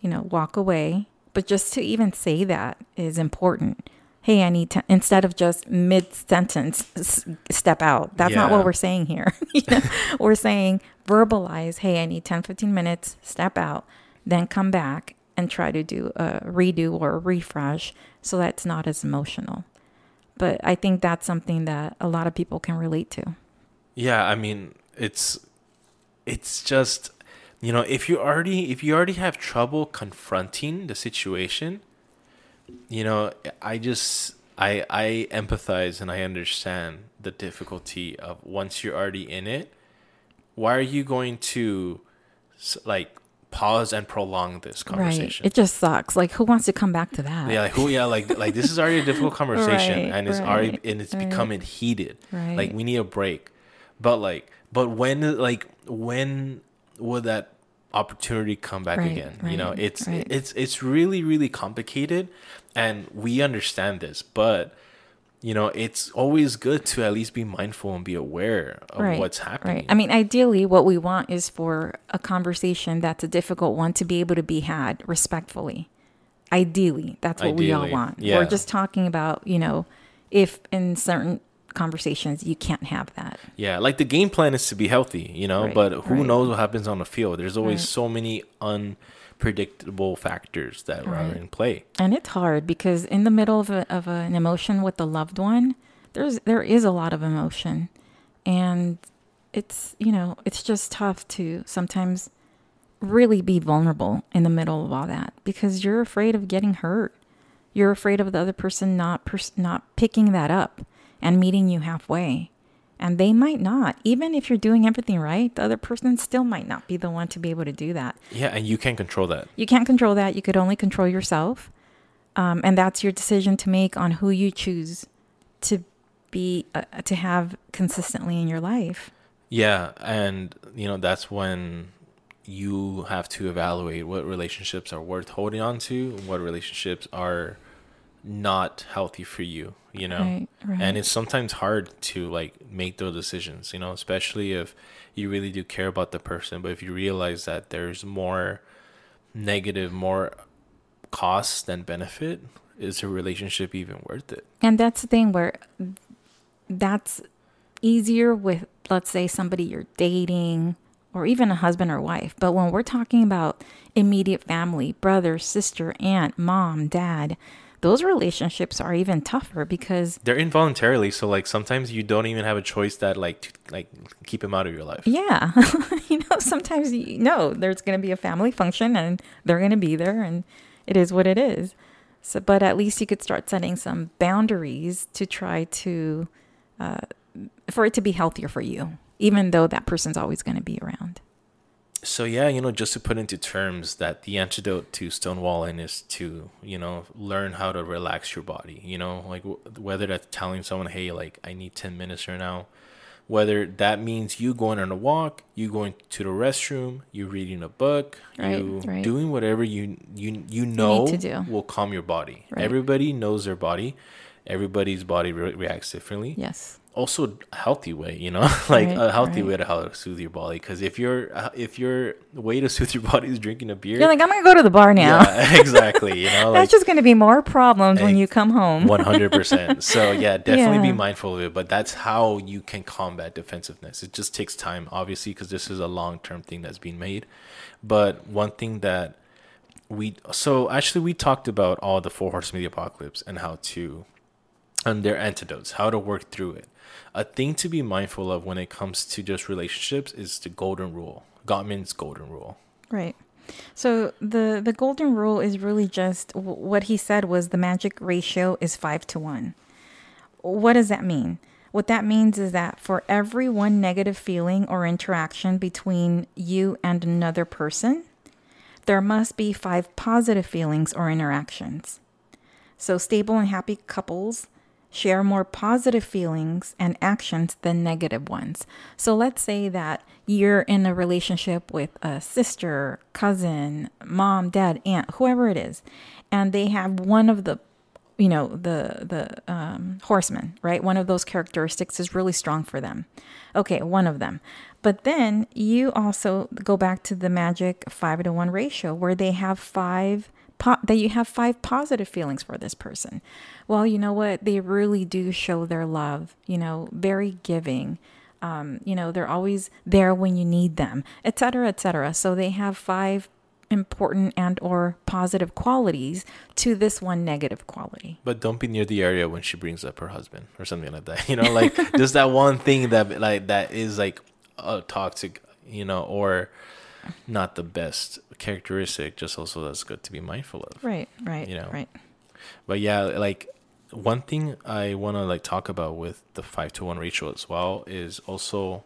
you know, walk away. But just to even say that is important. Hey, I need to, instead of just mid sentence, s- step out. That's not what we're saying here. You know, we're saying verbalize, hey, I need 10, 15 minutes, step out, then come back and try to do a redo or a refresh so that's not as emotional. But I think that's something that a lot of people can relate to. Yeah, I mean, it's it's just you know, if you already if you already have trouble confronting the situation, you know, I just I I empathize and I understand the difficulty of once you're already in it, why are you going to like pause and prolong this conversation? Right. It just sucks. Like, who wants to come back to that? Yeah, like who? Yeah, like like this is already a difficult conversation, Right, and it's already and it's right. becoming heated. Right. Like we need a break, but like, but when like when would that opportunity come back Right, again? you know, it's right. it's it's really really complicated, and we understand this, but you know, it's always good to at least be mindful and be aware of what's happening. Right. I mean, ideally, what we want is for a conversation that's a difficult one to be able to be had respectfully. Ideally, that's what we all want. yeah. We're just talking about, you know, if in certain conversations, you can't have that. Yeah, like the game plan is to be healthy, you know, Right, but who right. knows what happens on the field? There's always Right. so many unpredictable factors that are in play. And it's hard because in the middle of, a, of an emotion with a loved one, there's there is a lot of emotion, and it's you know it's just tough to sometimes really be vulnerable in the middle of all that because you're afraid of getting hurt. You're afraid of the other person not pers- not picking that up and meeting you halfway. And they might not. Even if you're doing everything right, the other person still might not be the one to be able to do that. Yeah, and you can't control that. You can't control that. You could only control yourself. Um, and that's your decision to make on who you choose to be, uh, to have consistently in your life. Yeah, and you know that's when you have to evaluate what relationships are worth holding on to, what relationships are not healthy for you, you know. Right, right. And it's sometimes hard to like make those decisions, you know, especially if you really do care about the person, but if you realize that there's more negative, more cost than benefit, is a relationship even worth it? And that's the thing where that's easier with, let's say, somebody you're dating or even a husband or wife. But when we're talking about immediate family, brother, sister, aunt, mom, dad, those relationships are even tougher because They're involuntarily, so like sometimes you don't even have a choice that like to like keep him out of your life. Yeah. you know, sometimes you know there's going to be a family function and they're going to be there and it is what it is. So, but at least you could start setting some boundaries to try to, uh, for it to be healthier for you, even though that person's always going to be around. So yeah, you know, just to put into terms that the antidote to stonewalling is to, you know, learn how to relax your body. You know, like w- whether that's telling someone, "Hey, like I need ten minutes right now," whether that means you going on a walk, you going to the restroom, you reading a book, Right, you right. doing whatever you you you know to do. will calm your body. Right. Everybody knows their body. Everybody's body re- reacts differently Yes. Also a healthy way you know like Right, a healthy right. way to how to soothe your body because if your uh, if your way to soothe your body is drinking a beer You're like, I'm going to go to the bar now. yeah exactly you know like That's just going to be more problems when you come home. 100% so yeah definitely be mindful of it but that's how you can combat defensiveness it just takes time obviously because this is a long-term thing that's being made but one thing that we so actually we talked about all the four horsemen of the apocalypse and how to and their antidotes, how to work through it. A thing to be mindful of when it comes to just relationships is the golden rule, Gottman's golden rule. Right. So the the golden rule is really just w- what he said was the magic ratio is 5 to 1. What does that mean? What that means is that for every one negative feeling or interaction between you and another person, there must be 5 positive feelings or interactions. So stable and happy couples share more positive feelings and actions than negative ones. So let's say that you're in a relationship with a sister, cousin, mom, dad, aunt, whoever it is, and they have one of the you know the the um, horsemen right? One of those characteristics is really strong for them. Okay one of them. But then you also go back to the magic five to one ratio where they have five po- that you have five positive feelings for this person. Well you know what? They really do show their love you know very giving. Um, you know they're always there when you need them etc etc so they have five important and or positive qualities to this one negative quality. But don't be near the area when she brings up her husband or something like that. You know, like just that one thing that like that is like a toxic, you know, or not the best characteristic. Just also that's good to be mindful of. right right You know. right But yeah, like one thing I want to like talk about with the five to one ratio as well is also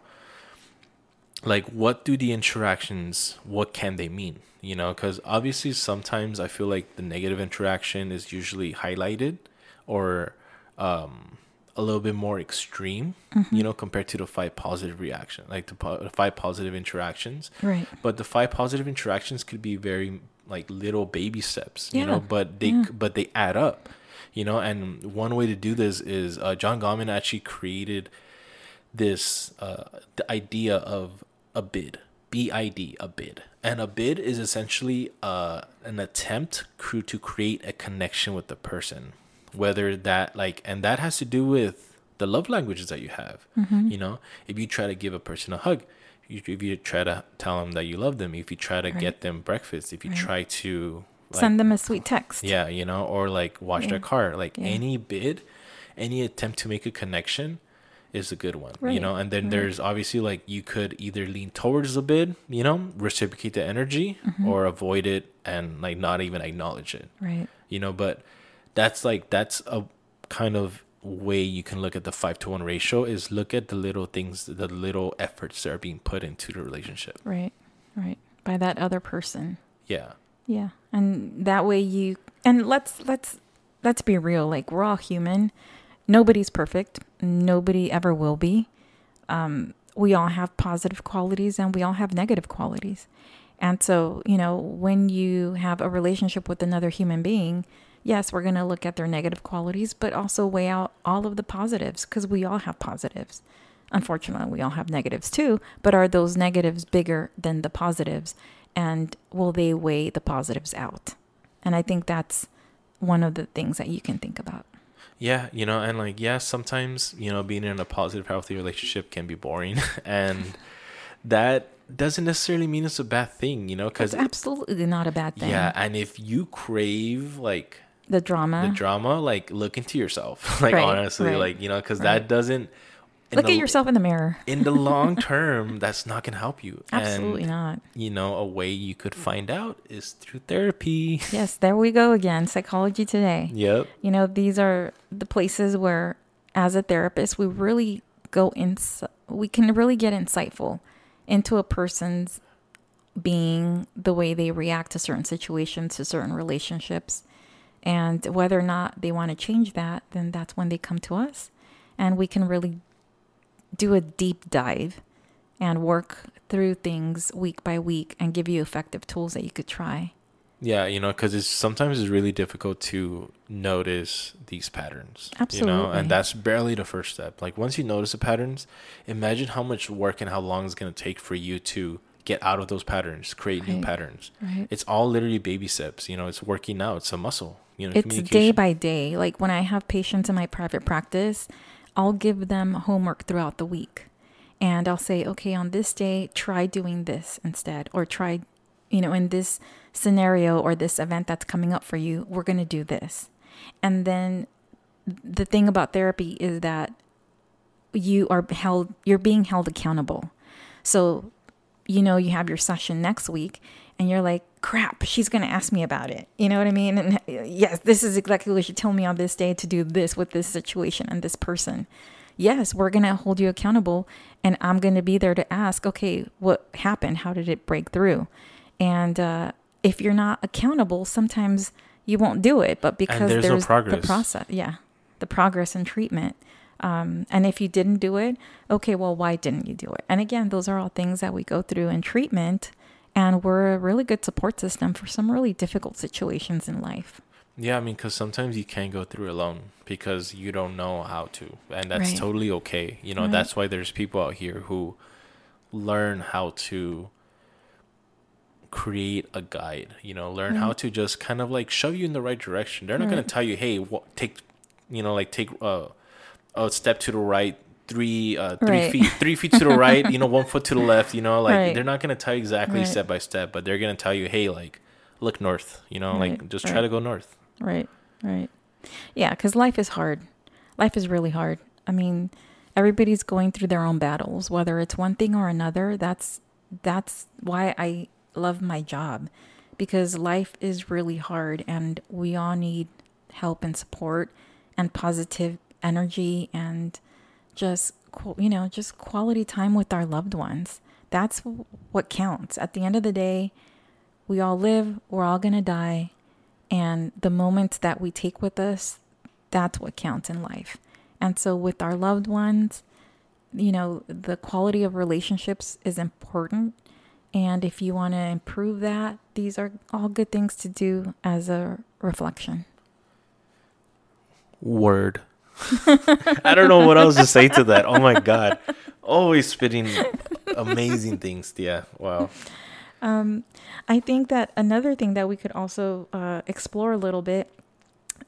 like what do the interactions what can they mean you know because obviously sometimes i feel like the negative interaction is usually highlighted or um a little bit more extreme you know compared to the five positive reaction like the, po- the five positive interactions. Right. But the five positive interactions could be very like little baby steps you know but they but they add up you know and one way to do this is uh, john gottman actually created this uh, the idea of a bid bid a bid. And a bid is essentially uh, an attempt to create a connection with the person whether that like and that has to do with the love languages that you have. Mm-hmm. You know, if you try to give a person a hug, if you try to tell them that you love them, if you try to Right. get them breakfast, if you Right. try to like, Send them a sweet text. yeah, you know, or like wash their car, like Yeah. any bid, any attempt to make a connection is a good one, you know. And then right. there's obviously like you could either lean towards the bid, you know, reciprocate the energy, Mm-hmm. or avoid it and like not even acknowledge it Right. you know but that's like that's a kind of way you can look at the five to one ratio is look at the little things the little efforts that are being put into the relationship Right. Right. By that other person. yeah Yeah. And that way you and let's let's let's be real, like we're all human. Nobody's perfect. Nobody ever will be. Um we all have positive qualities and we all have negative qualities. And so, you know, when you have a relationship with another human being, yes, we're going to look at their negative qualities, but also weigh out all of the positives because we all have positives. Unfortunately, we all have negatives too, but are those negatives bigger than the positives? And will they weigh the positives out? And I think that's one of the things that you can think about. yeah you know and like yeah sometimes you know being in a positive healthy relationship can be boring and that doesn't necessarily mean it's a bad thing you know because absolutely not a bad thing. yeah and if you crave like The drama. the drama like look into yourself like Right, honestly right, like you know because right. that doesn't Look the- at yourself in the mirror. in the long term, that's not going to help you. Absolutely and, not. You know, a way you could find out is through therapy. Yes, there we go again. Psychology today. Yep. You know, these are the places where, as a therapist, we really go in, we can really get insightful into a person's being, the way they react to certain situations, to certain relationships. And whether or not they want to change that, then that's when they come to us. And we can really do a deep dive and work through things week by week and give you effective tools that you could try. Yeah, you know, because it's sometimes it's really difficult to notice these patterns. Absolutely. You know, and that's barely the first step. Like once you notice the patterns, imagine how much work and how long it's going to take for you to get out of those patterns, create new patterns. Right. It's all literally baby steps. You know, it's working out. It's a muscle. You know, it's day by day. Like when I have patients in my private practice, I'll give them homework throughout the week. And I'll say, okay, on this day, try doing this instead, or try, you know, in this scenario or this event that's coming up for you, we're going to do this. And then the thing about therapy is that you are held, you're being held accountable. So, you know, you have your session next week and you're like, crap, she's going to ask me about it. You know what I mean? And yes, this is exactly what she told me on this day to do this with this situation and this person. Yes, we're going to hold you accountable and I'm going to be there to ask, okay, what happened? How did it break through? And uh, if you're not accountable, sometimes you won't do it. But because there's no there's, the process, yeah, the progress and treatment. Um, and if you didn't do it, okay, well, why didn't you do it? And again, those are all things that we go through in treatment. And we're a really good support system for some really difficult situations in life. Yeah, I mean, because sometimes you can't go through alone because you don't know how to, and that's Right. totally okay. You know, Right. that's why there's people out here who learn how to create a guide. You know, learn how to just kind of like shove you in the right direction. They're not going to tell you, "Hey, what, take," you know, like take uh, a step to the right. Three, uh, three Right. feet, three feet to the right. You know, one foot to the left. You know, like Right. they're not gonna tell you exactly Right. step by step, but they're gonna tell you, hey, like, look north. You know, like just try to go north. Right, right. Yeah, because life is hard. Life is really hard. I mean, everybody's going through their own battles, whether it's one thing or another. That's that's why I love my job because life is really hard and we all need help and support and positive energy and just you know, just quality time with our loved ones. That's what counts. At the end of the day, we all live, we're all going to die. And the moments that we take with us, that's what counts in life. And so, with our loved ones, you know, the quality of relationships is important. And if you want to improve that, these are all good things to do as a reflection. Word. I don't know what else to say to that. Oh my god. Always spitting amazing things. Yeah. Wow. Um, I think that another thing that we could also uh, explore a little bit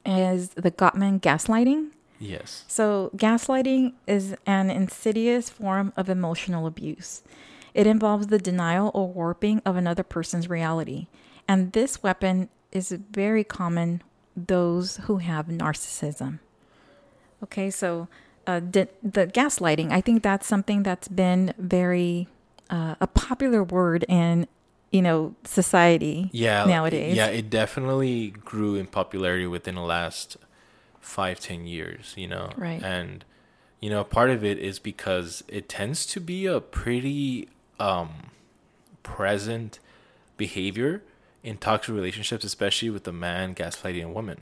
is the Gottman gaslighting. Yes. So, gaslighting is an insidious form of emotional abuse. It involves the denial or warping of another person's reality. And this weapon is very common those who have narcissism. Okay, so uh, the, the gaslighting, I think that's something that's been very uh, a popular word in you know society Yeah. nowadays. Yeah, it definitely grew in popularity within the last five, ten years, you know? Right. And, you know, part of it is because it tends to be a pretty um present behavior in toxic relationships, especially with a man gaslighting a woman.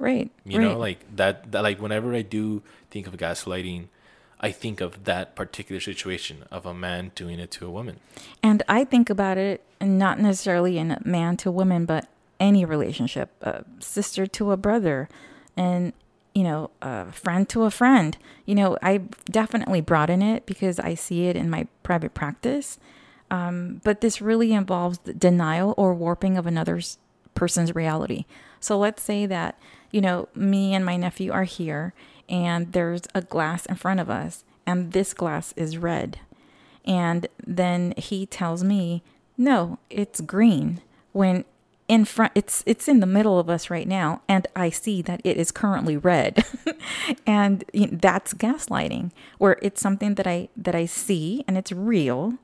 Right. You right. know, like that, that like whenever I do think of gaslighting, I think of that particular situation of a man doing it to a woman. And I think about it not necessarily in a man to woman, but any relationship, a sister to a brother, and you know, a friend to a friend. You know, I definitely broaden it because I see it in my private practice. Um, but this really involves the denial or warping of another person's reality. So let's say that, you know, me and my nephew are here and there's a glass in front of us and this glass is red. And then he tells me, "No, it's green." When in front it's it's in the middle of us right now and I see that it is currently red. and you know, that's gaslighting where it's something that I that I see and it's real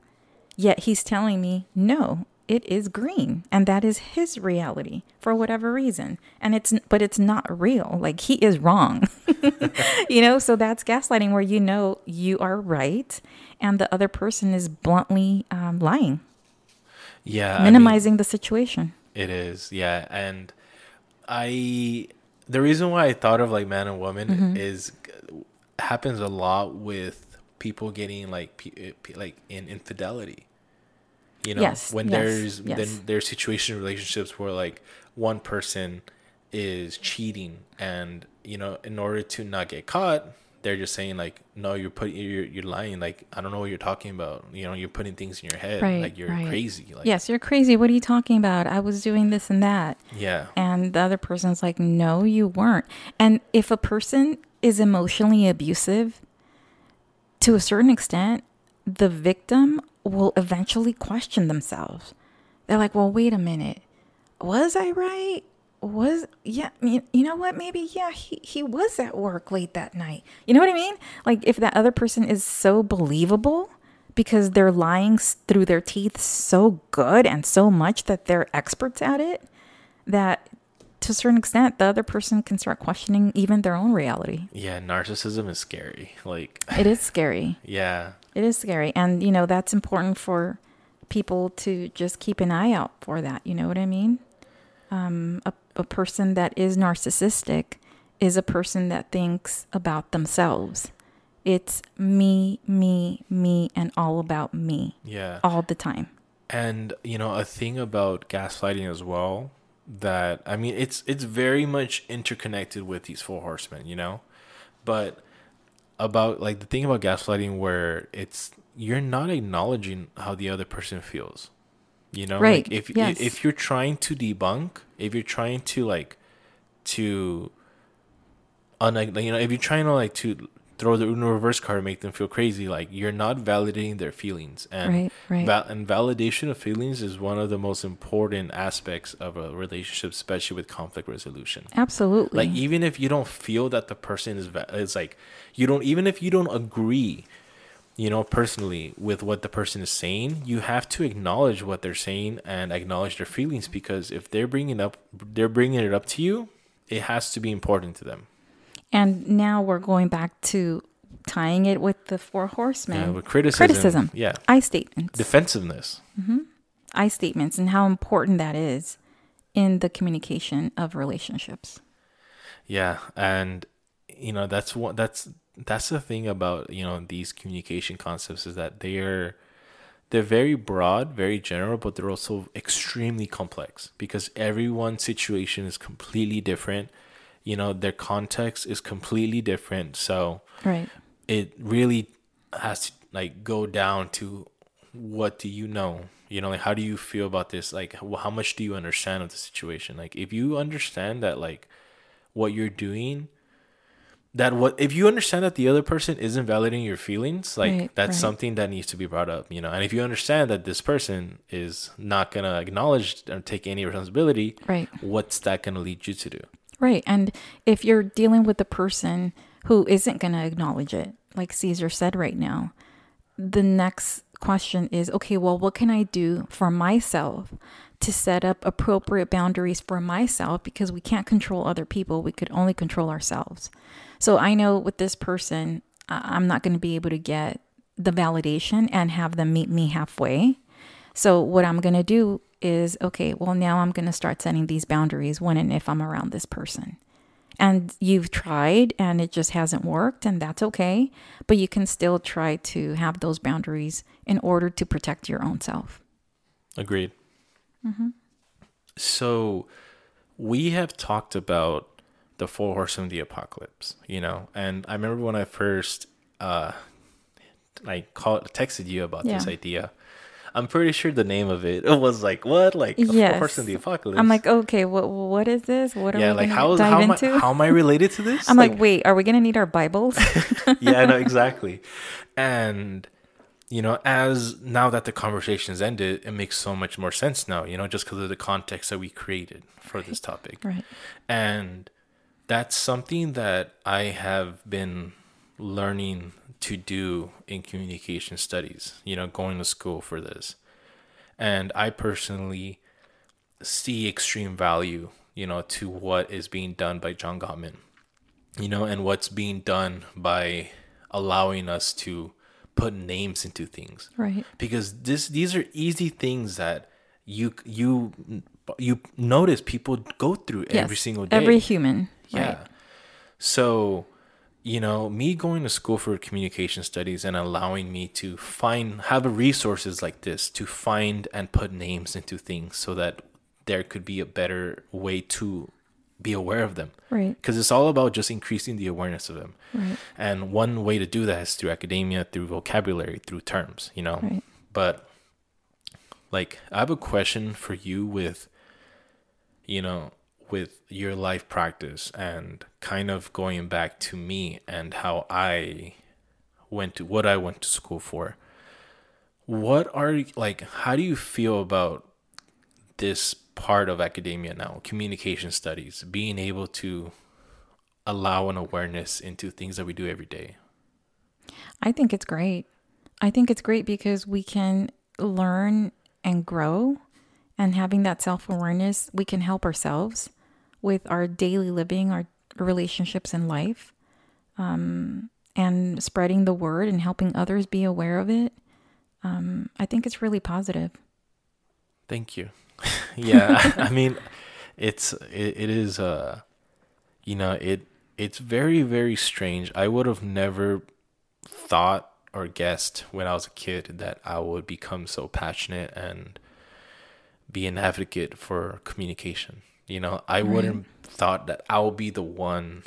Yet he's telling me, no, it is green. And that is his reality for whatever reason. And it's, but it's not real. Like he is wrong. you know, so that's gaslighting where you know you are right and the other person is bluntly um, lying, Yeah. I mean, minimizing the situation. It is, yeah, and I the reason why I thought of like man and woman Mm-hmm. is happens a lot with people getting like pe- like in infidelity. You know, Yes, when yes, there's yes. then there's situation relationships where like one person is cheating and you know in order to not get caught they're just saying like no you're putting you're, you're lying like i don't know what you're talking about you know you're putting things in your head Right, like you're right. crazy like yes, you're crazy. What are you talking about? I was doing this and that. yeah And the other person's like, no, you weren't. And if a person is emotionally abusive, to a certain extent, the victim will eventually question themselves. They're like, well, wait a minute. Was I right? Was, yeah, you, you know what? Maybe, yeah, he, he was at work late that night. You know what I mean? Like, if that other person is so believable because they're lying through their teeth so good and so much that they're experts at it, that to a certain extent, the other person can start questioning even their own reality. yeah narcissism is scary like It is scary. yeah It is scary. And, you know, that's important for people to just keep an eye out for that. You know what I mean? Um, a, a person that is narcissistic is a person that thinks about themselves. It's me, me, me, and all about me yeah all the time. And you know, a thing about gaslighting as well that I mean it's it's very much interconnected with these four horsemen, you know? But about like the thing about gaslighting where it's you're not acknowledging how the other person feels. You know, Right, like if yes. if you're trying to debunk, if you're trying to like to un you know, if you're trying to like to throw the Uno reverse card and make them feel crazy, like you're not validating their feelings. And Right, right. val- and validation of feelings is one of the most important aspects of a relationship, especially with conflict resolution. Absolutely. Like even if you don't feel that the person is va- it's like you don't even if you don't agree, you know, personally with what the person is saying, you have to acknowledge what they're saying and acknowledge their feelings because if they're bringing up they're bringing it up to you, it has to be important to them. And now we're going back to tying it with the four horsemen. Yeah, with criticism, Criticism. yeah, I statements. defensiveness. Mm-hmm. I statements and how important that is in the communication of relationships. Yeah, and you know that's what that's that's the thing about you know these communication concepts is that they're they're very broad, very general, but they're also extremely complex because everyone's situation is completely different. You know, their context is completely different, so Right. it really has to like go down to what do you know you know like how do you feel about this like how much do you understand of the situation like if you understand that like what you're doing that what if you understand that the other person isn't validating your feelings like Right, that's right. something that needs to be brought up you know and if you understand that this person is not gonna acknowledge or take any responsibility Right. what's that gonna lead you to do Right. And if you're dealing with a person who isn't going to acknowledge it, like Caesar said right now, the next question is okay, well, what can I do for myself to set up appropriate boundaries for myself? Because we can't control other people, we could only control ourselves. So I know with this person, I'm not going to be able to get the validation and have them meet me halfway. So what I'm going to do is okay, well now I'm going to start setting these boundaries when and if I'm around this person. And you've tried and it just hasn't worked and that's okay, but you can still try to have those boundaries in order to protect your own self. agreed so we have talked about the four horsemen of the apocalypse you know and i remember when i first uh like called texted you about this idea i'm pretty sure the name of it was like what like a four Yes. horsemen the apocalypse I'm like, okay, what what is this? What are yeah we like how dive how am, I, how am i related to this I'm like, wait, are we gonna need our Bibles? yeah, no, exactly. And you know, as now that the conversation's ended, it makes so much more sense now. You know, just because of the context that we created for this topic, right. and that's something that I have been learning to do in communication studies. You know, going to school for this, and I personally see extreme value. You know, to what is being done by John Gottman you know, and what's being done by allowing us to put names into things. Right. Because this these are easy things that you you you notice people go through every single day. Every human. yeah. Right. So, you know, me going to school for communication studies and allowing me to find have resources like this to find and put names into things so that there could be a better way to be aware of them Right. because it's all about just increasing the awareness of them. Right. And one way to do that is through academia, through vocabulary, through terms, you know. Right. But like I have a question for you with you know, with your life practice and kind of going back to me and how I went to what I went to school for. What are like how do you feel about this part of academia now, communication studies, being able to allow an awareness into things that we do every day. I think it's great. I think it's great because we can learn and grow, and having that self awareness, we can help ourselves with our daily living, our relationships in life, um, and spreading the word and helping others be aware of it. Um, I think it's really positive. Thank you. yeah, I mean, it's it, it is uh, you know it it's very very strange. I would have never thought or guessed when I was a kid that I would become so passionate and be an advocate for communication. You know, I wouldn't thought that I'll be the one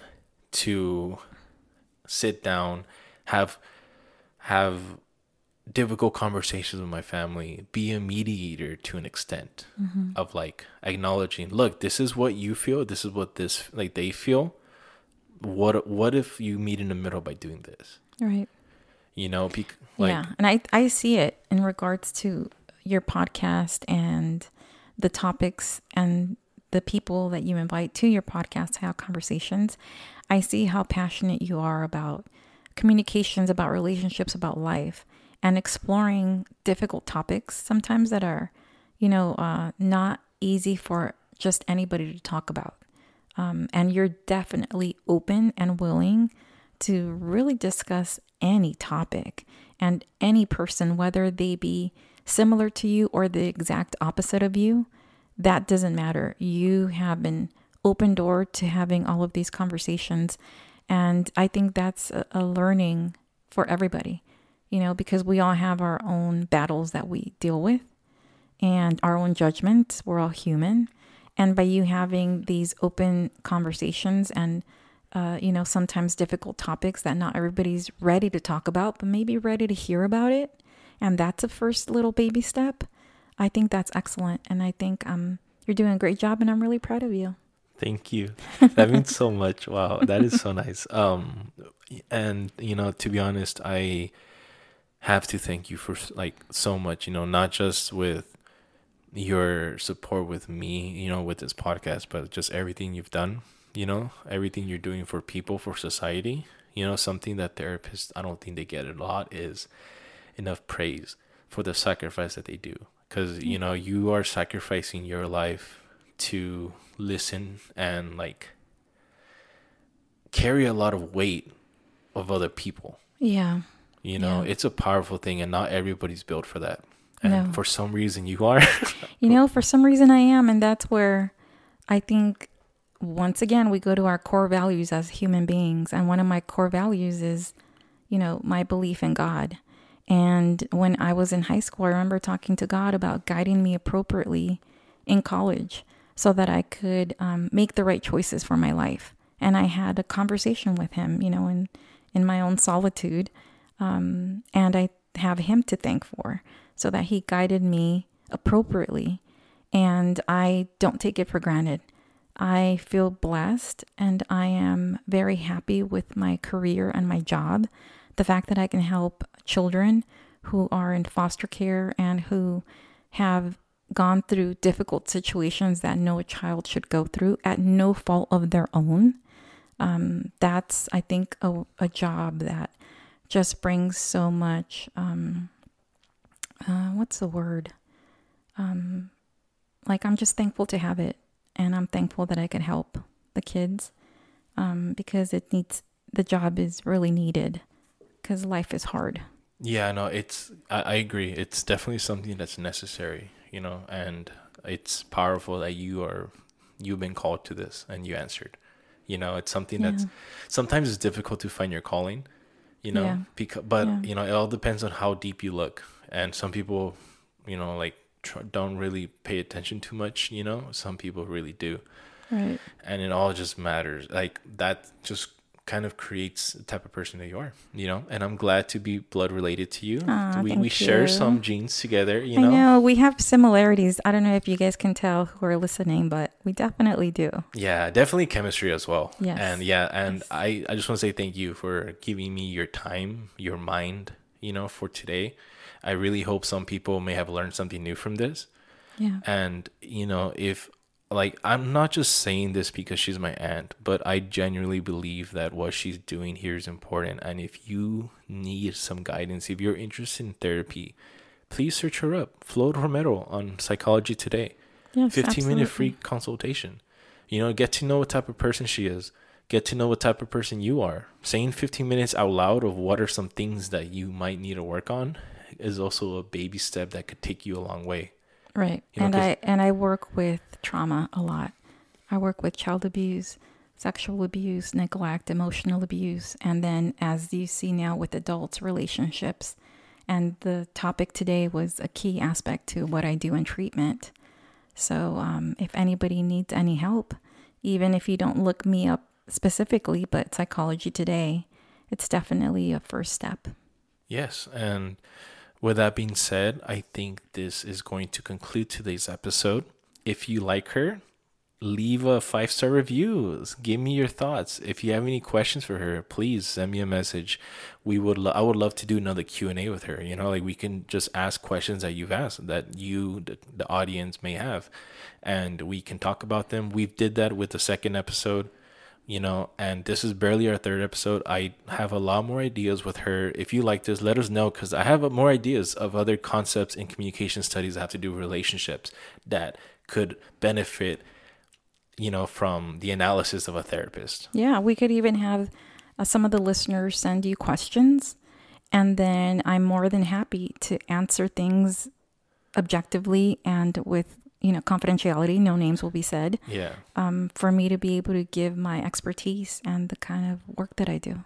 to sit down, have have difficult conversations with my family, be a mediator to an extent mm-hmm. of like acknowledging, look, this is what you feel, this is what this like they feel. What what if you meet in the middle by doing this? Right. You know, bec- like yeah, and I I see it in regards to your podcast and the topics and the people that you invite to your podcast to have conversations. I see how passionate you are about communications, about relationships, about life, and exploring difficult topics sometimes that are, you know, uh, not easy for just anybody to talk about. Um, and you're definitely open and willing to really discuss any topic and any person, whether they be similar to you or the exact opposite of you, that doesn't matter. You have an open door to having all of these conversations. And I think that's a, a learning for everybody, you know, because we all have our own battles that we deal with and our own judgments. We're all human. And by you having these open conversations and uh, you know, sometimes difficult topics that not everybody's ready to talk about, but maybe ready to hear about it. And that's a first little baby step. I think that's excellent. And I think um, you're doing a great job, and I'm really proud of you. Thank you. That means so much. Wow, that is so nice. Um, and you know, to be honest, I have to thank you for like so much. You know, not just with your support with me, you know, with this podcast, but just everything you've done. You know, everything you're doing for people, for society. You know, something that therapists I don't think they get a lot is enough praise for the sacrifice that they do. Because you know, you are sacrificing your life to listen and like carry a lot of weight of other people. Yeah. You know, Yeah. it's a powerful thing and not everybody's built for that. And No. for some reason you are. You know, for some reason I am, and that's where I think once again we go to our core values as human beings, and one of my core values is, you know, my belief in God. And when I was in high school, I remember talking to God about guiding me appropriately in college so that I could um, make the right choices for my life. And I had a conversation with Him, you know, in in my own solitude, um, and I have Him to thank for, so that He guided me appropriately. And I don't take it for granted. I feel blessed and I am very happy with my career and my job. The fact that I can help children who are in foster care and who have gone through difficult situations that no child should go through at no fault of their own. Um, that's, I think, a, a job that just brings so much. Um, uh, what's the word? Um, like I'm just thankful to have it, and I'm thankful that I could help the kids um, because it needs the job is really needed because life is hard. yeah, no, it's I, I agree. It's definitely something that's necessary, you know, and it's powerful that you are you've been called to this and you answered. You know, it's something that's sometimes it's difficult to find your calling, you know, Yeah. because but Yeah. you know, it all depends on how deep you look. And some people, you know, like tr- don't really pay attention too much, you know. Some people really do. Right. and it all just matters like that just kind of creates the type of person that you are you know and i'm glad to be blood related to you Aw, we, we share you. some genes together you know. I know? we have similarities. I don't know if you guys can tell who are listening, but we definitely do. yeah definitely chemistry as well Yes. and yeah and Yes. i i just want to say thank you for giving me your time your mind you know for today i really hope some people may have learned something new from this Yeah. And, you know, if like I'm not just saying this because she's my aunt, but I genuinely believe that what she's doing here is important. And if you need some guidance, if you're interested in therapy, please search her up. Flo Romero on Psychology Today. Yes. 15 minute free consultation. You know, get to know what type of person she is. Get to know what type of person you are. Saying 15 minutes out loud of what are some things that you might need to work on is also a baby step that could take you a long way. Right. You know, and I and I work with trauma a lot. I work with child abuse, sexual abuse, neglect, emotional abuse, and then as you see now with adults relationships. And the topic today was a key aspect to what I do in treatment. So um, if anybody needs any help, even if you don't look me up specifically, but Psychology Today, it's definitely a first step. Yes, and with that being said, I think this is going to conclude today's episode. If you like her, leave a five star review. Give me your thoughts. If you have any questions for her, please send me a message. We would lo- I would love to do another Q and A with her. You know, like we can just ask questions that you've asked that you the, the audience may have, and we can talk about them. We did that with the second episode you know and this is barely our third episode. I have a lot more ideas with her. If you like this let us know because i have more ideas of other concepts in communication studies that have to do with relationships that could benefit you know from the analysis of a therapist. Yeah, we could even have uh, some of the listeners send you questions, and then I'm more than happy to answer things objectively and with you know confidentiality. No names will be said. yeah Um, for me to be able to give my expertise and the kind of work that I do.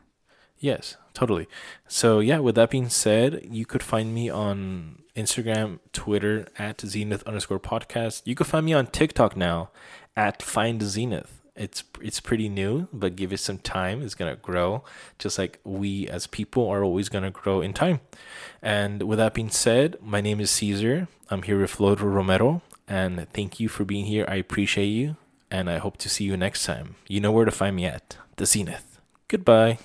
Yes, totally. So yeah, with that being said, you could find me on Instagram, Twitter at Zenith underscore podcast. You could find me on TikTok now at Find Zenith. It's it's pretty new, but give it some time. It's gonna grow, just like we as people are always gonna grow in time. And with that being said, my name is Caesar. I'm here with Flor Romero, and thank you for being here. I appreciate you. And I hope to see you next time. You know where to find me at The Zenith. Goodbye.